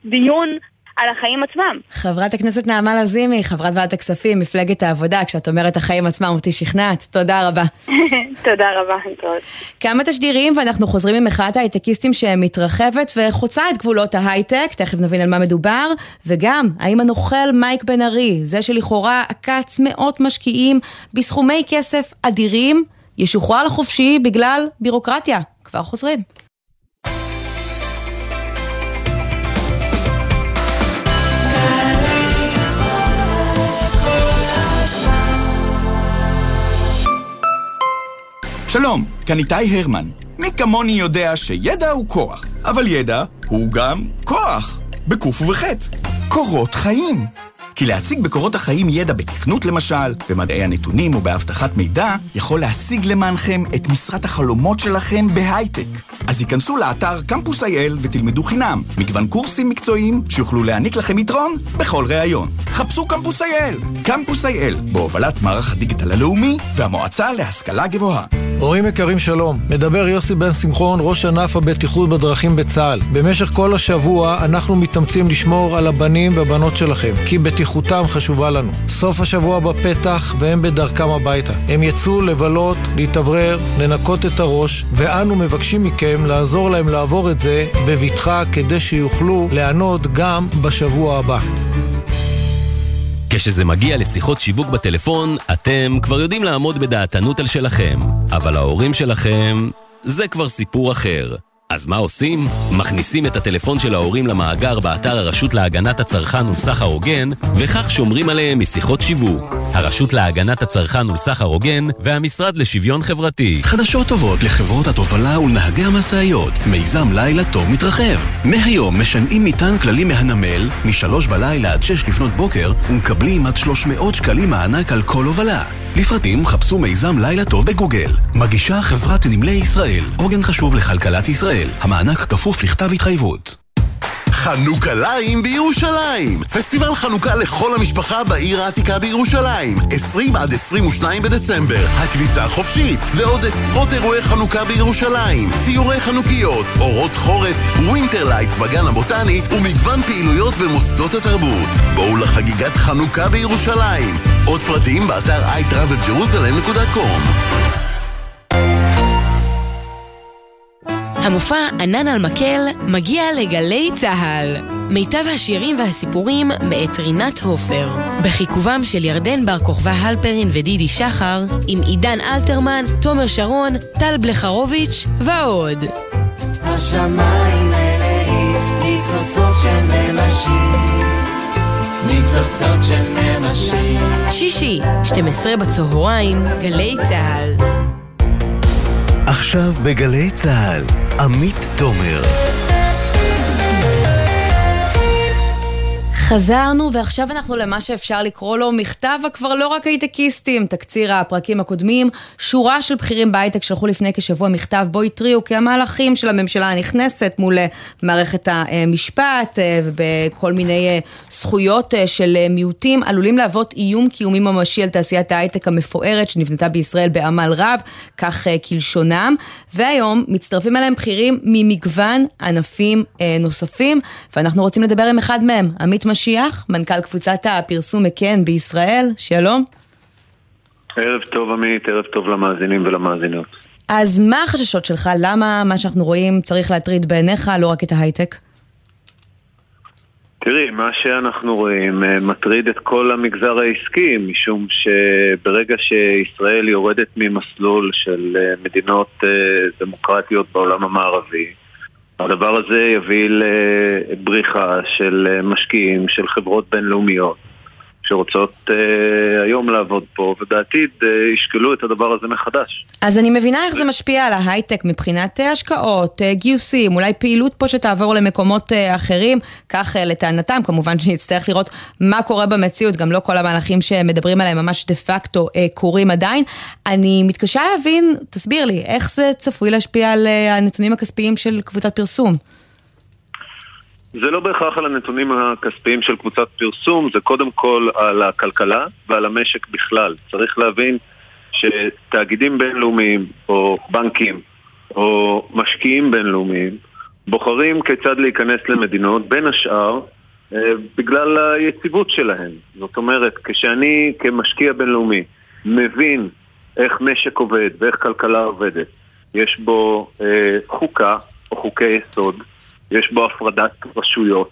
דיון על החיים עצמם. חברת הכנסת נעמה לזימי, חברת ועדת הכספים, מפלגת העבודה, כשאת אומרת החיים עצמם, אותי שכנעת. תודה רבה. תודה רבה, טוב. כמה תשדירים ואנחנו חוזרים ממחאת ההייטקיסטים שמתרחבת וחוצה את גבולות ההייטק, תכף נבין על מה מדובר, וגם, האם הנוכל מייק בן ארי, זה שלכאורה עקץ מאות משקיעים בסכומי כסף אדירים, ישוחרר לחופשי בגלל בירוקרטיה. כבר חוזרים. שלום, כאן איתי הרמן. מי כמוני יודע שידע הוא כוח, אבל ידע הוא גם כוח, בקוף ובחטא. קורות חיים. כי להציג בקורות החיים ידע בתכנות למשל, במדעי הנתונים או באבטחת מידע, יכול להשיג למענכם את משרת החלומות שלכם בהייטק. אז היכנסו לאתר קמפוס IL ותלמדו חינם, מגוון קורסים מקצועיים שיוכלו להעניק לכם יתרון בכל ראיון. חפשו קמפוס IL, קמפוס IL, בהובלת מערך הדיגיטל הלאומי והמועצה להשכלה גבוהה. הורים יקרים שלום, מדבר יוסי בן שמחון, ראש ענף הבטיחות בדרכים בצה"ל. במשך כל השבוע אנחנו מתאמצים לשמור על הבנים והבנות שלכם, כי בטיחותם חשובה לנו. סוף השבוע בפתח והם בדרכם הביתה. הם יצאו לבלות, להתאוורר, לנקות את הראש, ואנו מבקשים מכם לעזור להם לעבור את זה בבטחה כדי שיוכלו ליהנות גם בשבוע הבא. כשזה מגיע לשיחות שיווק בטלפון, אתם כבר יודעים לעמוד בדעתנות על שלכם. אבל ההורים שלכם, זה כבר סיפור אחר. אז מה עושים? מכניסים את הטלפון של ההורים למאגר באתר הרשות להגנת הצרכן ולסחר הוגן, וכך שומרים עליהם משיחות שיווק. הרשות להגנת הצרכן ולסחר הוגן והמשרד לשוויון חברתי. חדשות טובות לחברות התובלה ולנהגי המשאיות. מיזם לילה טוב מתרחב. מהיום משנעים מטען כללי מהנמל, משלוש בלילה עד שש לפנות בוקר, ומקבלים עד 300 שקלים מענק על כל הובלה. לפרטים חפשו מיזם לילה טוב בגוגל. מגישה חברת נמלי ישראל, עוגן חשוב לכלכלת ישראל. המענק כפוף לכתב התחייבות. חנוכליים בירושלים! פסטיבל חנוכה לכל המשפחה בעיר העתיקה בירושלים. 20 עד 22 בדצמבר. הכניסה חופשית ועוד עשרות אירועי חנוכה בירושלים. ציורי חנוכיות, אורות חורף, Winter Lights בגן הבוטני ומגוון פעילויות במוסדות התרבות. בואו לחגיגת חנוכה בירושלים. עוד פרטים באתר iTravelJerusalem.com המופע ענן על מקל מגיע לגלי צה"ל. מיטב השירים והסיפורים מאת רינת הופר. בחיכובם של ירדן בר כוכבא הלפרין ודידי שחר, עם עידן אלתרמן, תומר שרון, טל בלחרוביץ' ועוד. השמיים מלאים ניצוצות של נמשים ניצוצות של נמשים שישי, 12 בצהריים, גלי צה"ל. עכשיו בגלי צה"ל, עמית תומר. חזרנו, ועכשיו אנחנו למה שאפשר לקרוא לו מכתב הכבר לא רק הייטקיסטים. תקציר הפרקים הקודמים, שורה של בכירים בהייטק שלחו לפני כשבוע מכתב בו התריעו כי המהלכים של הממשלה הנכנסת מול אה, מערכת המשפט אה, ובכל מיני אה, זכויות של מיעוטים עלולים להוות איום קיומי ממשי על תעשיית ההייטק המפוארת שנבנתה בישראל בעמל רב, כך כלשונם. והיום מצטרפים אליהם בכירים ממגוון ענפים נוספים, ואנחנו רוצים לדבר עם אחד מהם, עמית. משיח, מנכ"ל קבוצת הפרסום מקן בישראל, שלום. ערב טוב עמית, ערב טוב למאזינים ולמאזינות. אז מה החששות שלך? למה מה שאנחנו רואים צריך להטריד בעיניך, לא רק את ההייטק? תראי, מה שאנחנו רואים אה, מטריד את כל המגזר העסקי, משום שברגע שישראל יורדת ממסלול של אה, מדינות אה, דמוקרטיות בעולם המערבי, הדבר הזה יביא לבריחה של משקיעים, של חברות בינלאומיות שרוצות אה, היום לעבוד פה, ובעתיד אה, ישקלו את הדבר הזה מחדש. אז אני מבינה איך זה משפיע על ההייטק מבחינת אה, השקעות, אה, גיוסים, אולי פעילות פה שתעבור למקומות אה, אחרים, כך אה, לטענתם, כמובן שנצטרך לראות מה קורה במציאות, גם לא כל המהלכים שמדברים עליהם ממש דה פקטו אה, קורים עדיין. אני מתקשה להבין, תסביר לי, איך זה צפוי להשפיע על אה, הנתונים הכספיים של קבוצת פרסום? זה לא בהכרח על הנתונים הכספיים של קבוצת פרסום, זה קודם כל על הכלכלה ועל המשק בכלל. צריך להבין שתאגידים בינלאומיים או בנקים או משקיעים בינלאומיים בוחרים כיצד להיכנס למדינות, בין השאר אה, בגלל היציבות שלהם. זאת אומרת, כשאני כמשקיע בינלאומי מבין איך משק עובד ואיך כלכלה עובדת, יש בו אה, חוקה או חוקי יסוד, יש בו הפרדת רשויות,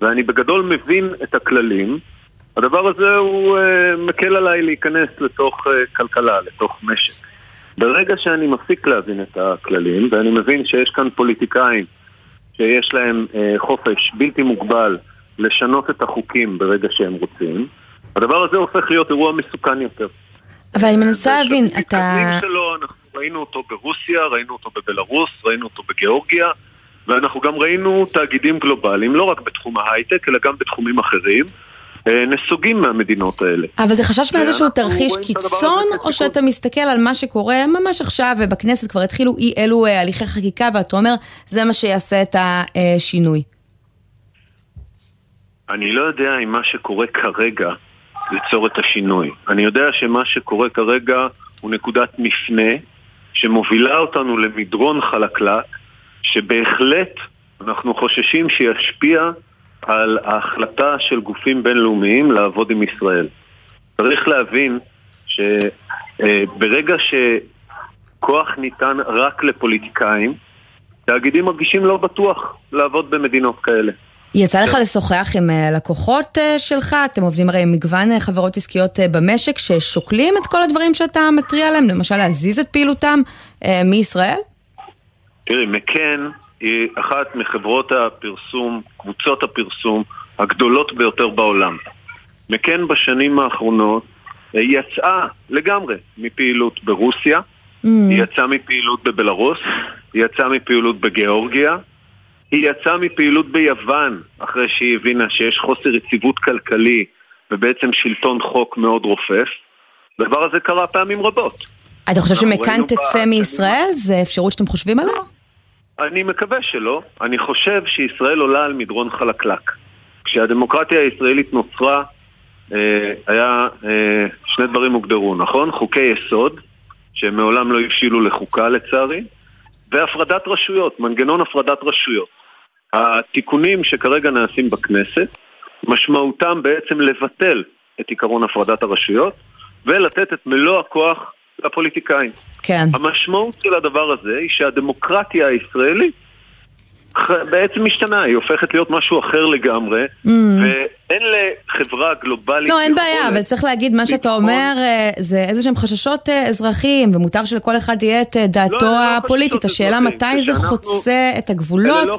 ואני בגדול מבין את הכללים, הדבר הזה הוא אה, מקל עליי להיכנס לתוך אה, כלכלה, לתוך משק. ברגע שאני מפסיק להבין את הכללים, ואני מבין שיש כאן פוליטיקאים שיש להם אה, חופש בלתי מוגבל לשנות את החוקים ברגע שהם רוצים, הדבר הזה הופך להיות אירוע מסוכן יותר. אבל אני מנסה להבין, אתה... שלו, אנחנו ראינו אותו ברוסיה, ראינו אותו בבלארוס, ראינו אותו בגיאורגיה, ואנחנו גם ראינו תאגידים גלובליים, לא רק בתחום ההייטק, אלא גם בתחומים אחרים, אה, נסוגים מהמדינות האלה. אבל זה חשש מאיזשהו תרחיש קיצון, או שאתה מסתכל על מה שקורה ממש עכשיו, ובכנסת כבר התחילו אי אלו אה, הליכי חקיקה, ואתה אומר, זה מה שיעשה את השינוי. אני לא יודע אם מה שקורה כרגע ייצור את השינוי. אני יודע שמה שקורה כרגע הוא נקודת מפנה שמובילה אותנו למדרון חלקלק, שבהחלט אנחנו חוששים שישפיע על ההחלטה של גופים בינלאומיים לעבוד עם ישראל. צריך להבין שברגע שכוח ניתן רק לפוליטיקאים, תאגידים מרגישים לא בטוח לעבוד במדינות כאלה. יצא. לך לשוחח עם אה, לקוחות אה, שלך? אתם עובדים הרי עם מגוון אה, חברות עסקיות במשק ששוקלים את כל הדברים שאתה מתריע עליהם, למשל להזיז את פעילותם מישראל? תראי, מקן היא אחת מחברות הפרסום, קבוצות הפרסום הגדולות ביותר בעולם. מקן בשנים האחרונות אה, יצאה לגמרי מפעילות ברוסיה, היא יצאה מפעילות בבלארוס, היא יצאה מפעילות בגיאורגיה, היא יצאה מפעילות ביוון, אחרי שהיא הבינה שיש חוסר יציבות כלכלי ובעצם שלטון חוק מאוד רופף. הדבר הזה קרה פעמים רבות. אתה חושב שמכאן תצא מישראל? זה אפשרות שאתם חושבים עליה? אני מקווה שלא. אני חושב שישראל עולה על מדרון חלקלק. כשהדמוקרטיה הישראלית נוצרה, אה, היה, אה, שני דברים הוגדרו, נכון? חוקי יסוד, שמעולם לא הבשילו לחוקה לצערי, והפרדת רשויות, מנגנון הפרדת רשויות. התיקונים שכרגע נעשים בכנסת, משמעותם בעצם לבטל את עקרון הפרדת הרשויות ולתת את מלוא הכוח לפוליטיקאים. כן. המשמעות של הדבר הזה היא שהדמוקרטיה הישראלית בעצם משתנה, היא הופכת להיות משהו אחר לגמרי, Mm. ואין לחברה גלובלית לא, אין בעיה, אבל צריך להגיד, מה שאתה אומר אה, זה איזה שהם חששות אה, אזרחיים, ומותר שלכל אחד יהיה את אה, דעתו לא, אלה לא הפוליטית. חששות השאלה מתי זה חוצה את הגבולות לא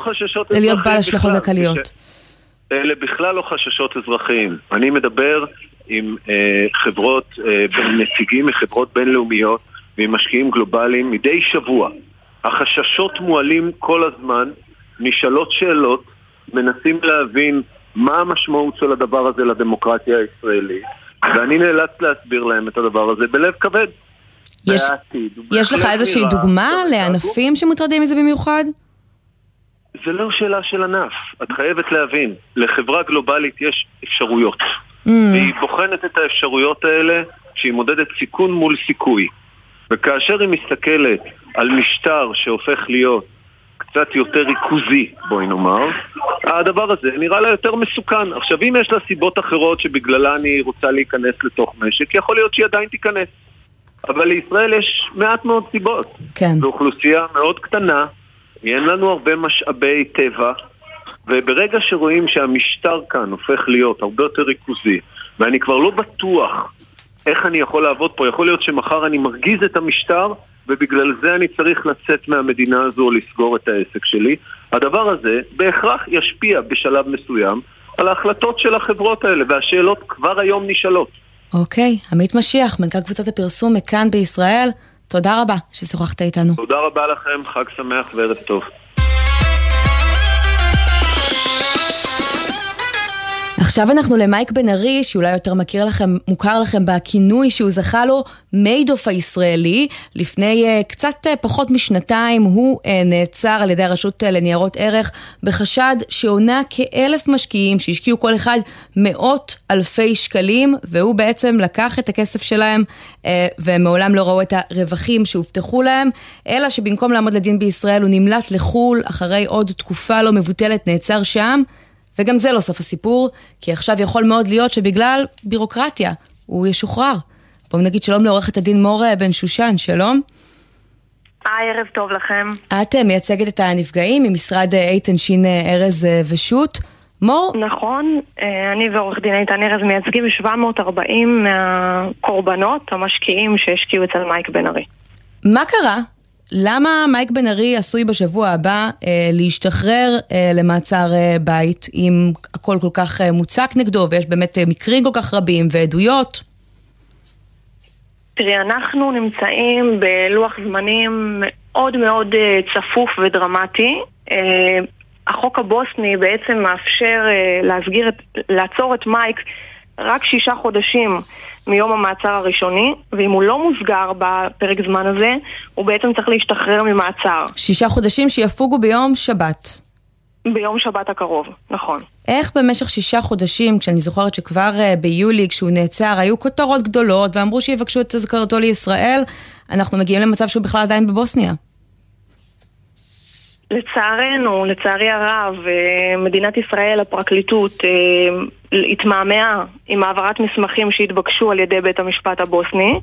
ללהיות בעל השלכות כלכליות. אלה בכלל לא חששות אזרחיים. אני מדבר עם אה, חברות, אה, נציגים מחברות בינלאומיות ועם משקיעים גלובליים מדי שבוע. החששות מועלים כל הזמן, נשאלות שאלות, מנסים להבין מה המשמעות של הדבר הזה לדמוקרטיה הישראלית, ואני נאלץ להסביר להם את הדבר הזה בלב כבד. יש- יש לך איזושהי דוגמה לענפים שמוטרדים מזה במיוחד? זה לא שאלה של ענף. את חייבת להבין, לחברה גלובלית יש אפשרויות. Mm. והיא בוחנת את האפשרויות האלה כשהיא מודדת סיכון מול סיכוי. וכאשר היא מסתכלת על משטר שהופך להיות קצת יותר ריכוזי, בואי נאמר, הדבר הזה נראה לה יותר מסוכן. עכשיו, אם יש לה סיבות אחרות שבגללה אני רוצה להיכנס לתוך משק, יכול להיות שהיא עדיין תיכנס. אבל לישראל יש מעט מאוד סיבות. כן. זו אוכלוסייה מאוד קטנה, אין לנו הרבה משאבי טבע, וברגע שרואים שהמשטר כאן הופך להיות הרבה יותר ריכוזי, ואני כבר לא בטוח איך אני יכול לעבוד פה, יכול להיות שמחר אני מרגיז את המשטר, ובגלל זה אני צריך לצאת מהמדינה הזו או לסגור את העסק שלי, הדבר הזה בהכרח ישפיע בשלב מסוים על ההחלטות של החברות האלה, והשאלות כבר היום נשאלות. אוקיי, עמית משיח, מנכ"ל קבוצת הפרסום מכאן בישראל, תודה רבה ששוחחת איתנו. תודה רבה לכם, חג שמח וערב טוב. עכשיו אנחנו למייק בן ארי, שאולי יותר מכיר לכם, מוכר לכם בכינוי שהוא זכה לו, מיידוף הישראלי. לפני uh, קצת uh, פחות משנתיים הוא uh, נעצר על ידי הרשות uh, לניירות ערך בחשד שעונה כאלף משקיעים שהשקיעו כל אחד מאות אלפי שקלים, והוא בעצם לקח את הכסף שלהם uh, ומעולם לא ראו את הרווחים שהובטחו להם, אלא שבמקום לעמוד לדין בישראל הוא נמלט לחו"ל אחרי עוד תקופה לא מבוטלת, נעצר שם. וגם זה לא סוף הסיפור, כי עכשיו יכול מאוד להיות שבגלל בירוקרטיה הוא ישוחרר. בואו נגיד שלום לעורכת הדין מור בן שושן, שלום. היי, ערב טוב לכם. את אה, מייצגת את הנפגעים ממשרד אה, איתן שין אה, ארז ושות'. מור? נכון, אני ועורך דין איתן ארז מייצגים 740 מהקורבנות, המשקיעים שהשקיעו אצל מייק בן ארי. מה קרה? למה מייק בן ארי עשוי בשבוע הבא אה, להשתחרר אה, למעצר אה, בית אם הכל כל כך אה, מוצק נגדו ויש באמת אה, מקרים כל כך רבים ועדויות? תראי, אנחנו נמצאים בלוח זמנים מאוד מאוד אה, צפוף ודרמטי. אה, החוק הבוסני בעצם מאפשר אה, להסגיר את, לעצור את מייק רק שישה חודשים מיום המעצר הראשוני, ואם הוא לא מוסגר בפרק זמן הזה, הוא בעצם צריך להשתחרר ממעצר. שישה חודשים שיפוגו ביום שבת. ביום שבת הקרוב, נכון. איך במשך שישה חודשים, כשאני זוכרת שכבר uh, ביולי, כשהוא נעצר, היו כותרות גדולות ואמרו שיבקשו את הזכרתו לישראל, אנחנו מגיעים למצב שהוא בכלל עדיין בבוסניה. לצערנו, לצערי הרב, אה, מדינת ישראל, הפרקליטות, אה, התמהמהה עם העברת מסמכים שהתבקשו על ידי בית המשפט הבוסני.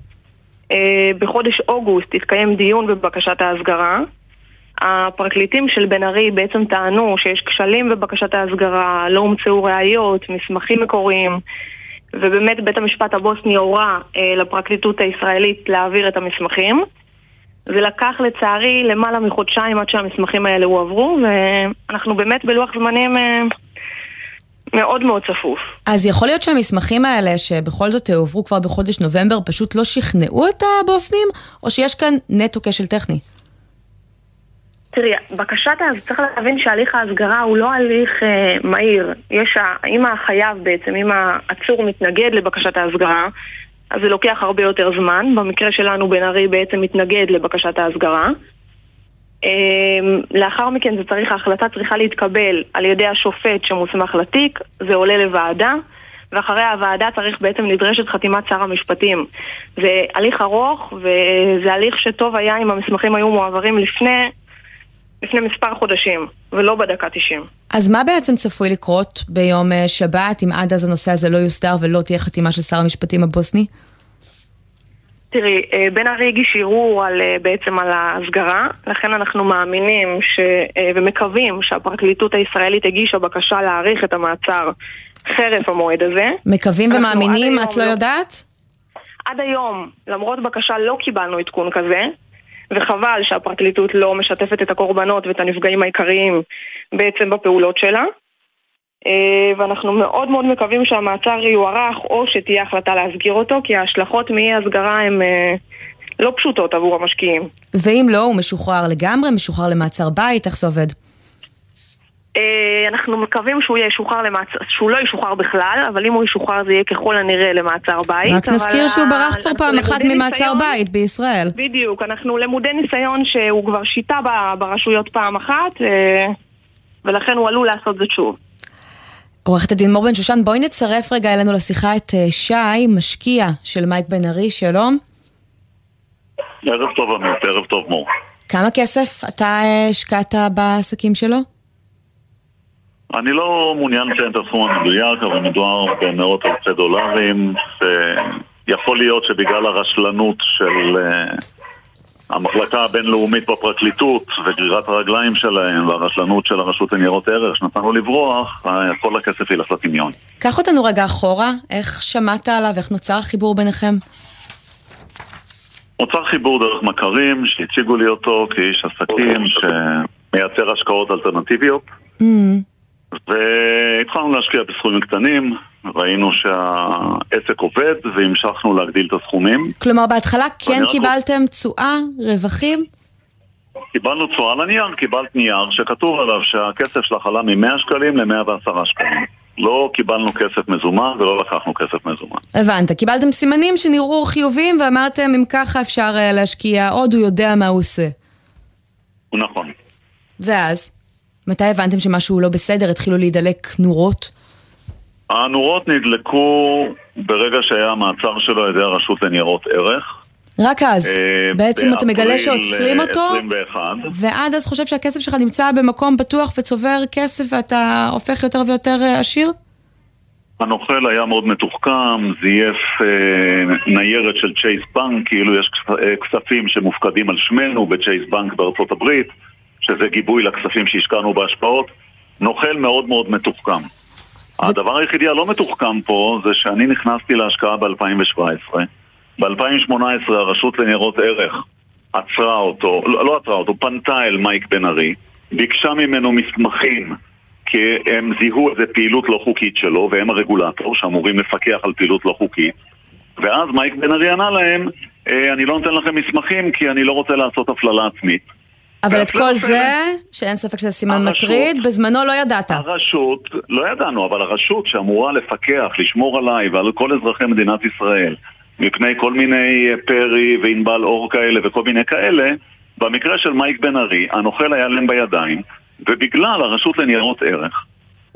אה, בחודש אוגוסט התקיים דיון בבקשת ההסגרה. הפרקליטים של בן ארי בעצם טענו שיש כשלים בבקשת ההסגרה, לא הומצאו ראיות, מסמכים מקוריים, ובאמת בית המשפט הבוסני הורה לפרקליטות הישראלית להעביר את המסמכים. זה לקח לצערי למעלה מחודשיים עד שהמסמכים האלה הועברו, ואנחנו באמת בלוח זמנים אה, מאוד מאוד צפוף. אז יכול להיות שהמסמכים האלה, שבכל זאת הועברו כבר בחודש נובמבר, פשוט לא שכנעו את הבוסנים, או שיש כאן נטו כשל טכני? תראי, בקשת, אז צריך להבין שהליך ההסגרה הוא לא הליך אה, מהיר. יש, אם החייב בעצם, אם העצור מתנגד לבקשת ההסגרה, אז זה לוקח הרבה יותר זמן. במקרה שלנו בן ארי בעצם מתנגד לבקשת ההסגרה. אמ, לאחר מכן זה צריך, ההחלטה צריכה להתקבל על ידי השופט שמוסמך לתיק, זה עולה לוועדה, ואחרי הוועדה צריך בעצם נדרשת חתימת שר המשפטים. זה הליך ארוך, וזה הליך שטוב היה אם המסמכים היו מועברים לפני, לפני מספר חודשים, ולא בדקה 90. אז מה בעצם צפוי לקרות ביום אה, שבת, אם עד אז הנושא הזה לא יוסדר ולא תהיה חתימה של שר המשפטים הבוסני? תראי, אה, בן ארי הגיש ערעור על, אה, בעצם על ההסגרה, לכן אנחנו מאמינים ש, ומקווים שהפרקליטות הישראלית הגישה בקשה להאריך את המעצר חרף המועד הזה. מקווים ומאמינים, את לא, לא יודעת? עד היום, למרות בקשה, לא קיבלנו עדכון כזה. וחבל שהפרקליטות לא משתפת את הקורבנות ואת הנפגעים העיקריים בעצם בפעולות שלה. אה, ואנחנו מאוד מאוד מקווים שהמעצר יוארך או שתהיה החלטה להסגיר אותו, כי ההשלכות מאי הסגרה הן אה, לא פשוטות עבור המשקיעים. ואם לא, הוא משוחרר לגמרי, משוחרר למעצר בית, איך זה עובד? אה, אנחנו מקווים שהוא, ישוחרר למעצר, שהוא לא ישוחרר בכלל, אבל אם הוא ישוחרר זה יהיה ככל הנראה למעצר בית. רק נזכיר שהוא ברח כבר פעם אחת ממעצר ניסיון, בית בישראל. בדיוק, אנחנו למודי ניסיון שהוא כבר שיטה ברשויות פעם אחת, ולכן הוא עלול לעשות זאת שוב. עורכת הדין מור בן שושן, בואי נצרף רגע אלינו לשיחה את אה, שי, משקיע של מייק בן ארי, שלום. ערב טוב עמית, ערב טוב מור. כמה כסף אתה השקעת בעסקים שלו? אני לא מעוניין לציין את הסכום המדויק, אבל מדובר במאות אלפי דולרים, ויכול להיות שבגלל הרשלנות של uh, המחלקה הבינלאומית בפרקליטות וגרירת הרגליים שלהם והרשלנות של הרשות לניירות ערך שנתנו לברוח, uh, כל הכסף ילך לטמיון. קח אותנו רגע אחורה, איך שמעת עליו, איך נוצר החיבור ביניכם? נוצר חיבור דרך מכרים שהציגו לי אותו כאיש עסקים שמייצר השקעות אלטרנטיביות. Mm. והתחלנו להשקיע בסכומים קטנים, ראינו שהעסק עובד והמשכנו להגדיל את הסכומים. כלומר, בהתחלה כן קיבלתם תשואה, רווחים? קיבלנו תשואה על הנייר, קיבלת נייר שכתוב עליו שהכסף שלך עלה מ-100 שקלים ל-110 שקלים. לא קיבלנו כסף מזומן ולא לקחנו כסף מזומן. הבנת, קיבלתם סימנים שנראו חיובים ואמרתם אם ככה אפשר אה, להשקיע עוד, הוא יודע מה הוא עושה. נכון. ואז, מתי הבנתם שמשהו לא בסדר? התחילו להידלק נורות? הנורות נדלקו ברגע שהיה המעצר שלו על ידי הרשות לניירות ערך. רק אז. אה, בעצם אתה מגלה שעוצרים אה, אותו, 21. ועד אז חושב שהכסף שלך נמצא במקום פתוח וצובר כסף ואתה הופך יותר ויותר אה, עשיר? הנוכל היה מאוד מתוחכם, זייף אה, ניירת של צ'ייס בנק, כאילו יש כס- כספים שמופקדים על שמנו בצ'ייס בנק בארצות הברית, שזה גיבוי לכספים שהשקענו בהשפעות. נוכל מאוד מאוד מתוחכם. הדבר היחידי הלא מתוחכם פה זה שאני נכנסתי להשקעה ב-2017. ב-2018 הרשות לניירות ערך עצרה אותו, לא, לא עצרה אותו, פנתה אל מייק בן ארי, ביקשה ממנו מסמכים כי הם זיהו איזה פעילות לא חוקית שלו, והם הרגולטור שאמורים לפקח על פעילות לא חוקית. ואז מייק בן ארי ענה להם, "אה, אני לא נותן לכם מסמכים כי אני לא רוצה לעשות הפללה עצמית. אבל את והפלא כל זה, שאין ספק שזה סימן הרשות- מטריד, בזמנו לא ידעת. הרשות, לא ידענו, אבל הרשות שאמורה לפקח, לשמור עליי ועל כל אזרחי מדינת ישראל מפני כל מיני אה, פרי וענבל אור כאלה וכל מיני כאלה, במקרה של מייק בן ארי, הנוכל היה להם בידיים, ובגלל הרשות לניירות ערך,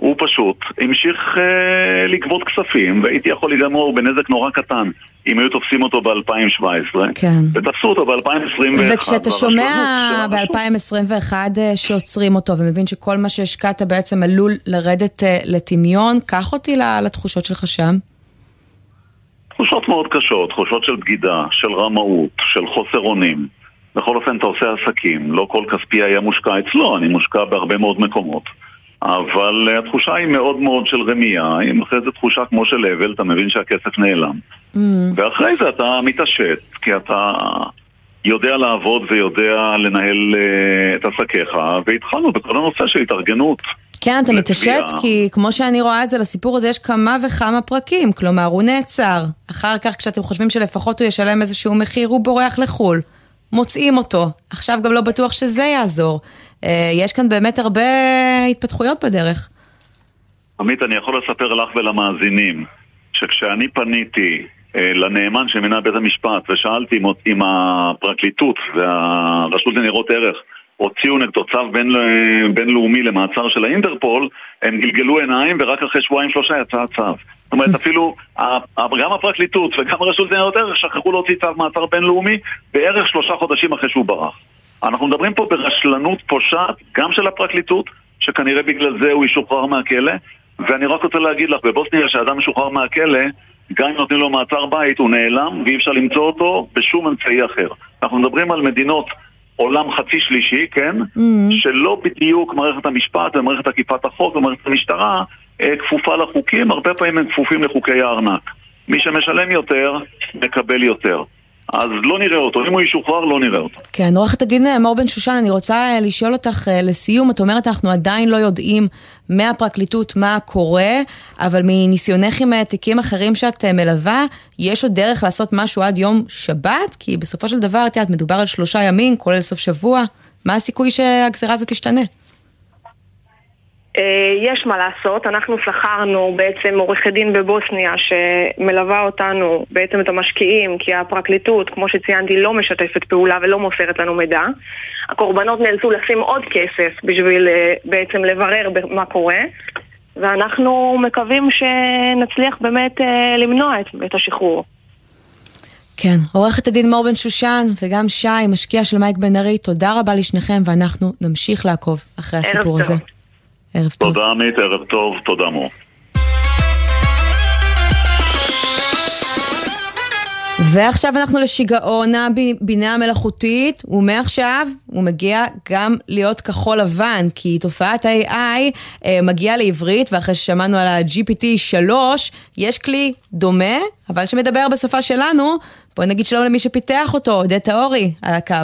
הוא פשוט המשיך אה, לגבות כספים, והייתי יכול לגמור בנזק נורא קטן אם היו תופסים אותו ב-2017, כן. ותפסו אותו ב-2021. וכשאתה שומע ב-2021 אה, שעוצרים אותו ומבין שכל מה שהשקעת בעצם עלול לרדת אה, לטמיון, קח אותי לתחושות שלך שם. תחושות מאוד קשות, תחושות של בגידה, של רמאות, של חוסר אונים. בכל אופן, אתה עושה עסקים, לא כל כספי היה מושקע אצלו, אני מושקע בהרבה מאוד מקומות. אבל אה, התחושה היא מאוד מאוד של רמייה, עם אחרי זה תחושה כמו של אבל, אתה מבין שהכסף נעלם. ואחרי זה אתה מתעשת, כי אתה יודע לעבוד ויודע לנהל אה, את עסקיך, והתחלנו בכל הנושא של התארגנות. כן, אתה מתעשת. כי כמו שאני רואה את זה, לסיפור הזה יש כמה וכמה פרקים. כלומר, הוא נעצר. אחר כך, כשאתם חושבים שלפחות הוא ישלם איזשהו מחיר, הוא בורח לחו"ל. מוצאים אותו. עכשיו גם לא בטוח שזה יעזור. אה, יש כאן באמת הרבה התפתחויות בדרך. עמית, אני יכול לספר לך ולמאזינים שכשאני פניתי אה, לנאמן שמינה בית המשפט ושאלתי אם, אם הפרקליטות והרשות לניירות ערך הוציאו נגדו צו בין, בינלאומי למעצר של האינטרפול, הם גלגלו עיניים ורק אחרי שבועיים שלושה יצא הצו. זאת אומרת, אפילו גם הפרקליטות וגם הרשות לניירות ערך שכחו להוציא צו מעצר בינלאומי בערך שלושה חודשים אחרי שהוא ברח. אנחנו מדברים פה ברשלנות פושעת, גם של הפרקליטות, שכנראה בגלל זה הוא ישוחרר מהכלא, ואני רק רוצה להגיד לך, בבוסניה כשאדם משוחרר מהכלא, גם אם נותנים לו מעצר בית, הוא נעלם ואי אפשר למצוא אותו בשום אמצעי אחר. אנחנו מדברים על מדינות עולם חצי שלישי, כן? שלא בדיוק מערכת המשפט ומערכת אכיפת החוק ומערכת המשטרה אה, כפופה לחוקים, הרבה פעמים הם כפופים לחוקי הארנק. מי שמשלם יותר, מקבל יותר. אז לא נראה אותו, אם הוא ישוחרר, לא נראה אותו. כן, עורכת הדין אה, מור בן שושן, אני רוצה אה, לשאול אותך אה, לסיום, את אומרת אנחנו עדיין לא יודעים מהפרקליטות מה קורה, אבל מניסיונך עם תיקים אחרים שאת מלווה, יש עוד דרך לעשות משהו עד יום שבת? כי בסופו של דבר, את יודעת, מדובר על שלושה ימים, כולל סוף שבוע, מה הסיכוי שהגזירה הזאת תשתנה? אה, יש מה לעשות, אנחנו שכרנו בעצם עורכת דין בבוסניה שמלווה אותנו, בעצם את המשקיעים, כי הפרקליטות, כמו שציינתי, לא משתפת פעולה ולא מוסרת לנו מידע. הקורבנות נאלצו לשים עוד כסף בשביל אה, בעצם לברר מה קורה, ואנחנו מקווים שנצליח באמת אה, למנוע את, את השחרור. כן, עורכת הדין מור בן שושן וגם שי, משקיע של מייק בן ארי, תודה רבה לשניכם, ואנחנו נמשיך לעקוב אחרי הסיפור טוב. ערב טוב. תודה עמית, ערב טוב, תודה מור. ועכשיו אנחנו לשיגעון הבינה המלאכותית, ומעכשיו הוא מגיע גם להיות כחול לבן, כי תופעת ה-AI אה, מגיעה לעברית, ואחרי ששמענו על ה-GPT 3, יש כלי דומה, אבל שמדבר בשפה שלנו. בואי נגיד שלום למי שפיתח אותו, עודד טאורי, על הקו.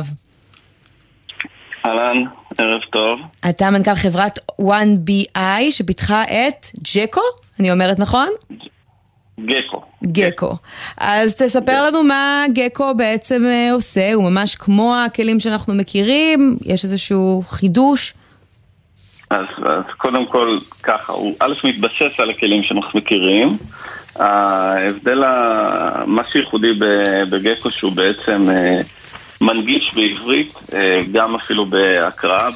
אהלן, ערב טוב. אתה מנכ"ל חברת 1BI שפיתחה את ג'קו, אני אומרת נכון? גקו. גקו. אז תספר לנו מה גקו בעצם אה, עושה, הוא ממש כמו הכלים שאנחנו מכירים, יש איזשהו חידוש. אז, אז קודם כל, ככה, הוא א' מתבסס על הכלים שאנחנו מכירים. ההבדל, מה שייחודי בגקו שהוא בעצם אה, מנגיש בעברית, אה, גם אפילו בהקראה,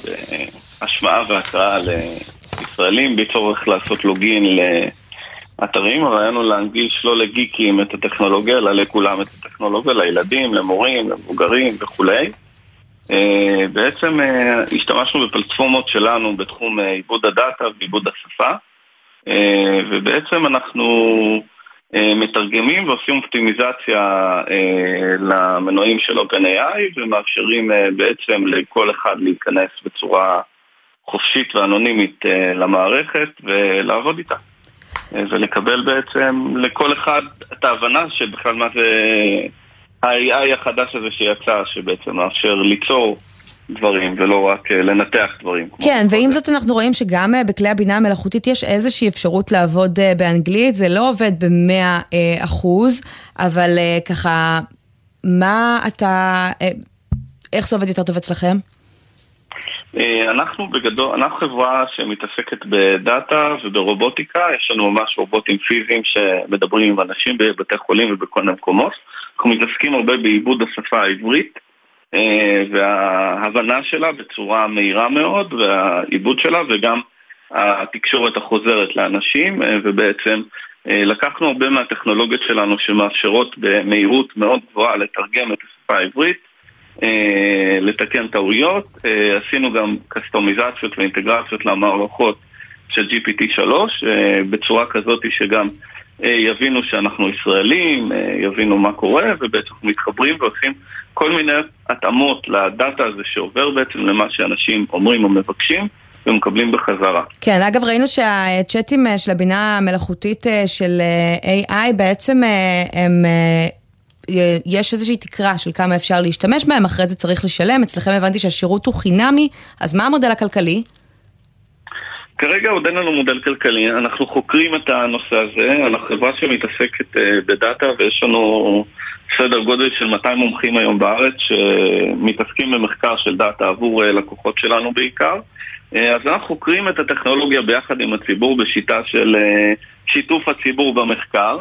בהשמעה והקראה לישראלים, בלי צורך לעשות לוגין לאתרים. הרעיון הוא להנגיש לא לגיקים את הטכנולוגיה, אלא לכולם את הטכנולוגיה, לילדים, למורים, למבוגרים וכולי. אה, בעצם אה, השתמשנו בפלטפורמות שלנו בתחום עיבוד הדאטה ועיבוד השפה, ובעצם אנחנו מתרגמים ועושים אופטימיזציה אה, למנועים של OpenAI ומאפשרים אה, בעצם לכל אחד להיכנס בצורה חופשית ואנונימית אה, למערכת ולעבוד איתה. אה, ולקבל בעצם לכל אחד את ההבנה שבכלל מה זה ה-AI החדש הזה שיצא, שבעצם מאפשר ליצור דברים ולא רק אה, לנתח דברים. כן, ועם זאת אנחנו רואים שגם אה, בכלי הבינה המלאכותית יש איזושהי אפשרות לעבוד אה, באנגלית, זה לא עובד במאה אה, אחוז, אבל ככה, מה אתה, איך זה עובד יותר טוב אצלכם? אנחנו בגדול, אנחנו חברה שמתעסקת בדאטה וברובוטיקה, יש לנו ממש רובוטים פיזיים שמדברים עם אנשים בבתי חולים ובכל מיני מקומות. אנחנו מתעסקים הרבה בעיבוד השפה העברית וההבנה שלה בצורה מהירה מאוד, והעיבוד שלה וגם התקשורת החוזרת לאנשים, אה, ובעצם אה, לקחנו הרבה מהטכנולוגיות שלנו שמאפשרות במהירות מאוד גבוהה לתרגם את השפה העברית. אה, לתקן טעויות, אה, עשינו גם קסטומיזציות ואינטגרציות למערכות של GPT-3 אה, בצורה כזאת שגם אה, יבינו שאנחנו ישראלים, אה, יבינו מה קורה ובעצם מתחברים ועושים כל מיני התאמות לדאטה הזה שעובר בעצם למה שאנשים אומרים או מבקשים ומקבלים בחזרה. כן, אגב ראינו שהצ'אטים אה, של הבינה המלאכותית אה, של אה, AI בעצם אה, הם... אה, יש איזושהי תקרה של כמה אפשר להשתמש בהם, אחרי זה צריך לשלם. אצלכם הבנתי שהשירות הוא חינמי, אז מה המודל הכלכלי? כרגע עוד אין לנו מודל כלכלי, אנחנו חוקרים את הנושא הזה, אנחנו חברה שמתעסקת אה, בדאטה ויש לנו סדר גודל של 200 מומחים היום בארץ שמתעסקים במחקר של דאטה עבור אה, לקוחות שלנו בעיקר. אה, אז אנחנו חוקרים את הטכנולוגיה ביחד עם הציבור בשיטה של שיתוף הציבור במחקר.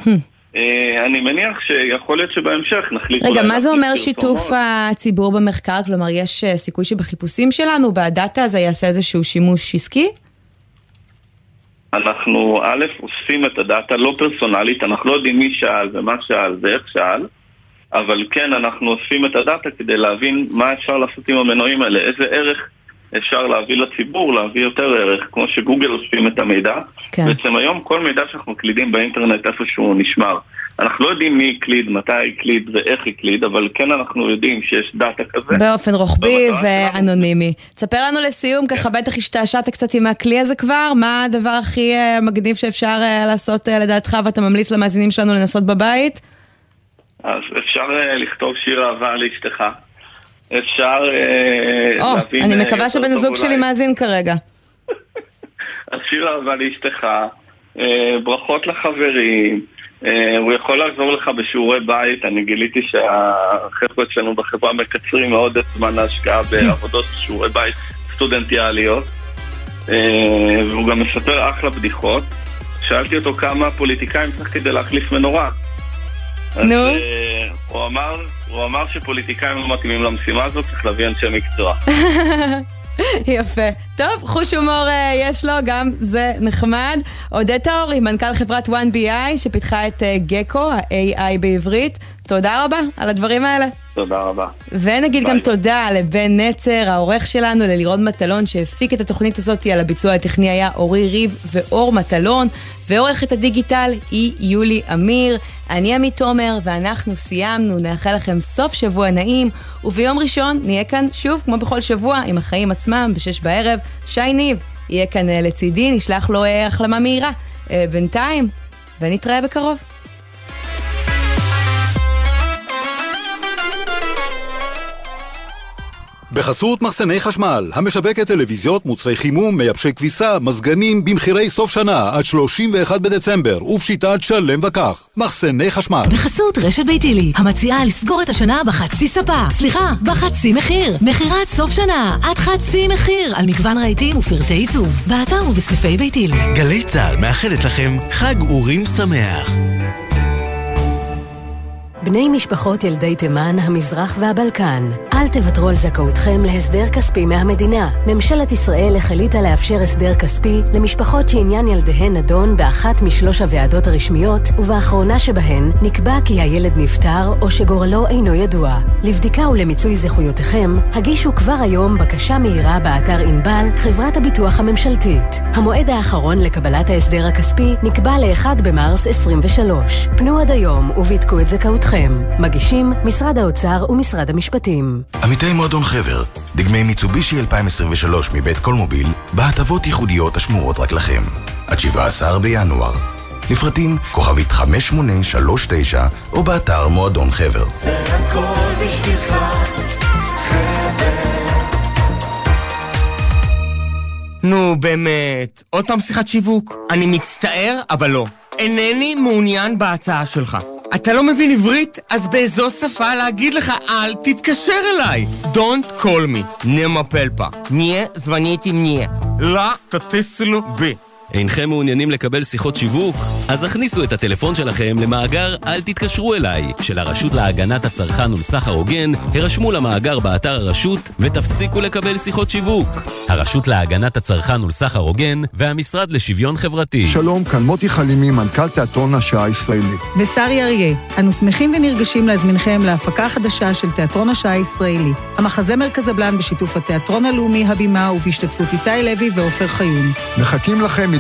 אה, אני מניח שיכול להיות שבהמשך נחליט... רגע, מה זה אומר שיתוף. הציבור במחקר? כלומר, יש סיכוי שבחיפושים שלנו, בדאטה הזה יעשה איזשהו שימוש עסקי? אנחנו א', אוספים את הדאטה לא פרסונלית, אנחנו לא יודעים מי שאל ומה שאל ואיך שאל, אבל כן אנחנו אוספים את הדאטה כדי להבין מה אפשר לעשות עם המנועים האלה, איזה ערך אפשר להביא לציבור, להביא יותר ערך, כמו שגוגל אוספים את המידע. כן. בעצם היום כל מידע שאנחנו מקלידים באינטרנט איפשהו נשמר. אנחנו לא יודעים מי הקליד, מתי הקליד ואיך הקליד, אבל כן אנחנו יודעים שיש דאטה כזה. באופן רוחבי ואנונימי. תספר לנו לסיום, ככה בטח השתעשעת קצת עם הכלי הזה כבר, מה הדבר הכי אה, מגניב שאפשר אה, לעשות אה, לדעתך ואתה ממליץ למאזינים שלנו לנסות בבית? אז אפשר לכתוב שיר אהבה לאשתך. אפשר או, להבין... אני אה, מקווה שבן הזוג שלי. מאזין כרגע. אז שיר אהבה לאשתך, אה, ברכות לחברים, הוא יכול לעזור לך בשיעורי בית, אני גיליתי שהחבר'ה אצלנו בחברה מקצרים מאוד את זמן ההשקעה בעבודות שיעורי בית סטודנטיאליות, והוא גם מספר אחלה בדיחות. שאלתי אותו כמה פוליטיקאים צריך כדי להחליף מנורה. אז, נו. אה, הוא אמר, הוא אמר שפוליטיקאים לא מתאימים למשימה הזאת, צריך להביא אנשי מקצוע. יפה. טוב, חוש הומור אה, יש לו, גם זה נחמד. עודד טהורי, מנכ"ל חברת 1BI, שפיתחה את אה, גקו, ה-AI בעברית. תודה רבה על הדברים האלה. תודה רבה. ונגיד גם תודה לבן נצר, העורך שלנו, ללירון מטלון, שהפיק את התוכנית הזאת, על הביצוע הטכני היה אורי ריב ואור מטלון, ועורכת הדיגיטל היא יולי אמיר. אני עמית תומר, ואנחנו סיימנו, נאחל לכם סוף שבוע נעים, וביום ראשון נהיה כאן שוב, כמו בכל שבוע, עם החיים עצמם, בשש בערב. שי ניב יהיה כאן אה, לצידי, נשלח לו אה, החלמה מהירה. אה, בינתיים, ונתראה בקרוב. בחסות מחסני חשמל, המשווקת טלוויזיות, מוצרי חימום, מייבשי כביסה, מזגנים, במחירי סוף שנה עד 31 בדצמבר, ופשיטת שלם וכך. מחסני חשמל. בחסות רשת ביתילי, המציעה לסגור את השנה בחצי ספה. סליחה, בחצי מחיר. מכירת סוף שנה, עד חצי מחיר, על מגוון רהיטים ופרטי עיצוב. באתר ובסניפי ביתילי. גלי צה"ל מאחלת לכם חג אורים שמח. בני משפחות ילדי תימן, המזרח והבלקן, אל תוותרו על זכאותכם להסדר כספי מהמדינה. ממשלת ישראל החליטה לאפשר הסדר כספי למשפחות שעניין ילדיהן נדון באחת משלוש הוועדות הרשמיות, ובאחרונה שבהן נקבע כי הילד נפטר או שגורלו אינו ידוע. לבדיקה ולמיצוי זכויותיכם, הגישו כבר היום בקשה מהירה באתר ענבל, חברת הביטוח הממשלתית. המועד האחרון לקבלת ההסדר הכספי נקבע ל-1 במרס 23. פנו עד היום ובדקו את זכאותכם. מגישים משרד האוצר ומשרד המשפטים. עמיתי מועדון חבר, דגמי מיצובישי 2023 מבית קולמוביל, בהטבות ייחודיות השמורות רק לכם. עד 17 בינואר. לפרטים כוכבית 5839 או באתר מועדון חבר. זה הכל בשבילך, נו, באמת, עוד פעם שיחת שיווק? אני מצטער, אבל לא. אינני מעוניין בהצעה שלך. אתה לא מבין עברית? אז באיזו שפה להגיד לך אל תתקשר אליי. Don't call me, נמה פלפה. נהיה זוונית עם נהיה. לא תטיסלו בי. אינכם מעוניינים לקבל שיחות שיווק? אז הכניסו את הטלפון שלכם למאגר "אל תתקשרו אליי" של הרשות להגנת הצרכן ולסחר הוגן, הרשמו למאגר באתר הרשות ותפסיקו לקבל שיחות שיווק. הרשות להגנת הצרכן ולסחר הוגן והמשרד לשוויון חברתי. שלום, כאן מוטי חלימי, מנכ"ל תיאטרון השעה הישראלי. ושרי אריה, אנו שמחים ונרגשים להזמינכם להפקה חדשה של תיאטרון השעה הישראלי. המחזמר קזבלן בשיתוף התיאטרון הלאומי הבימה ובהשתתפות איתי לוי ועופר חיון. מחכים לכם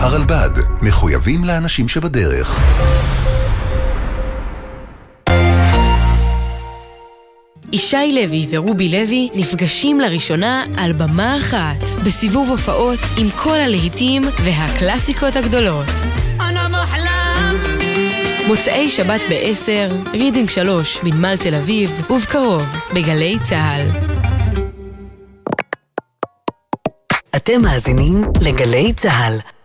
הרלב"ד, מחויבים לאנשים שבדרך. ישי לוי ורובי לוי נפגשים לראשונה על במה אחת, בסיבוב הופעות עם כל הלהיטים והקלאסיקות הגדולות. מוצאי שבת ב-10, רידינג 3 בנמל תל אביב, ובקרוב בגלי צה"ל. אתם מאזינים לגלי צה"ל.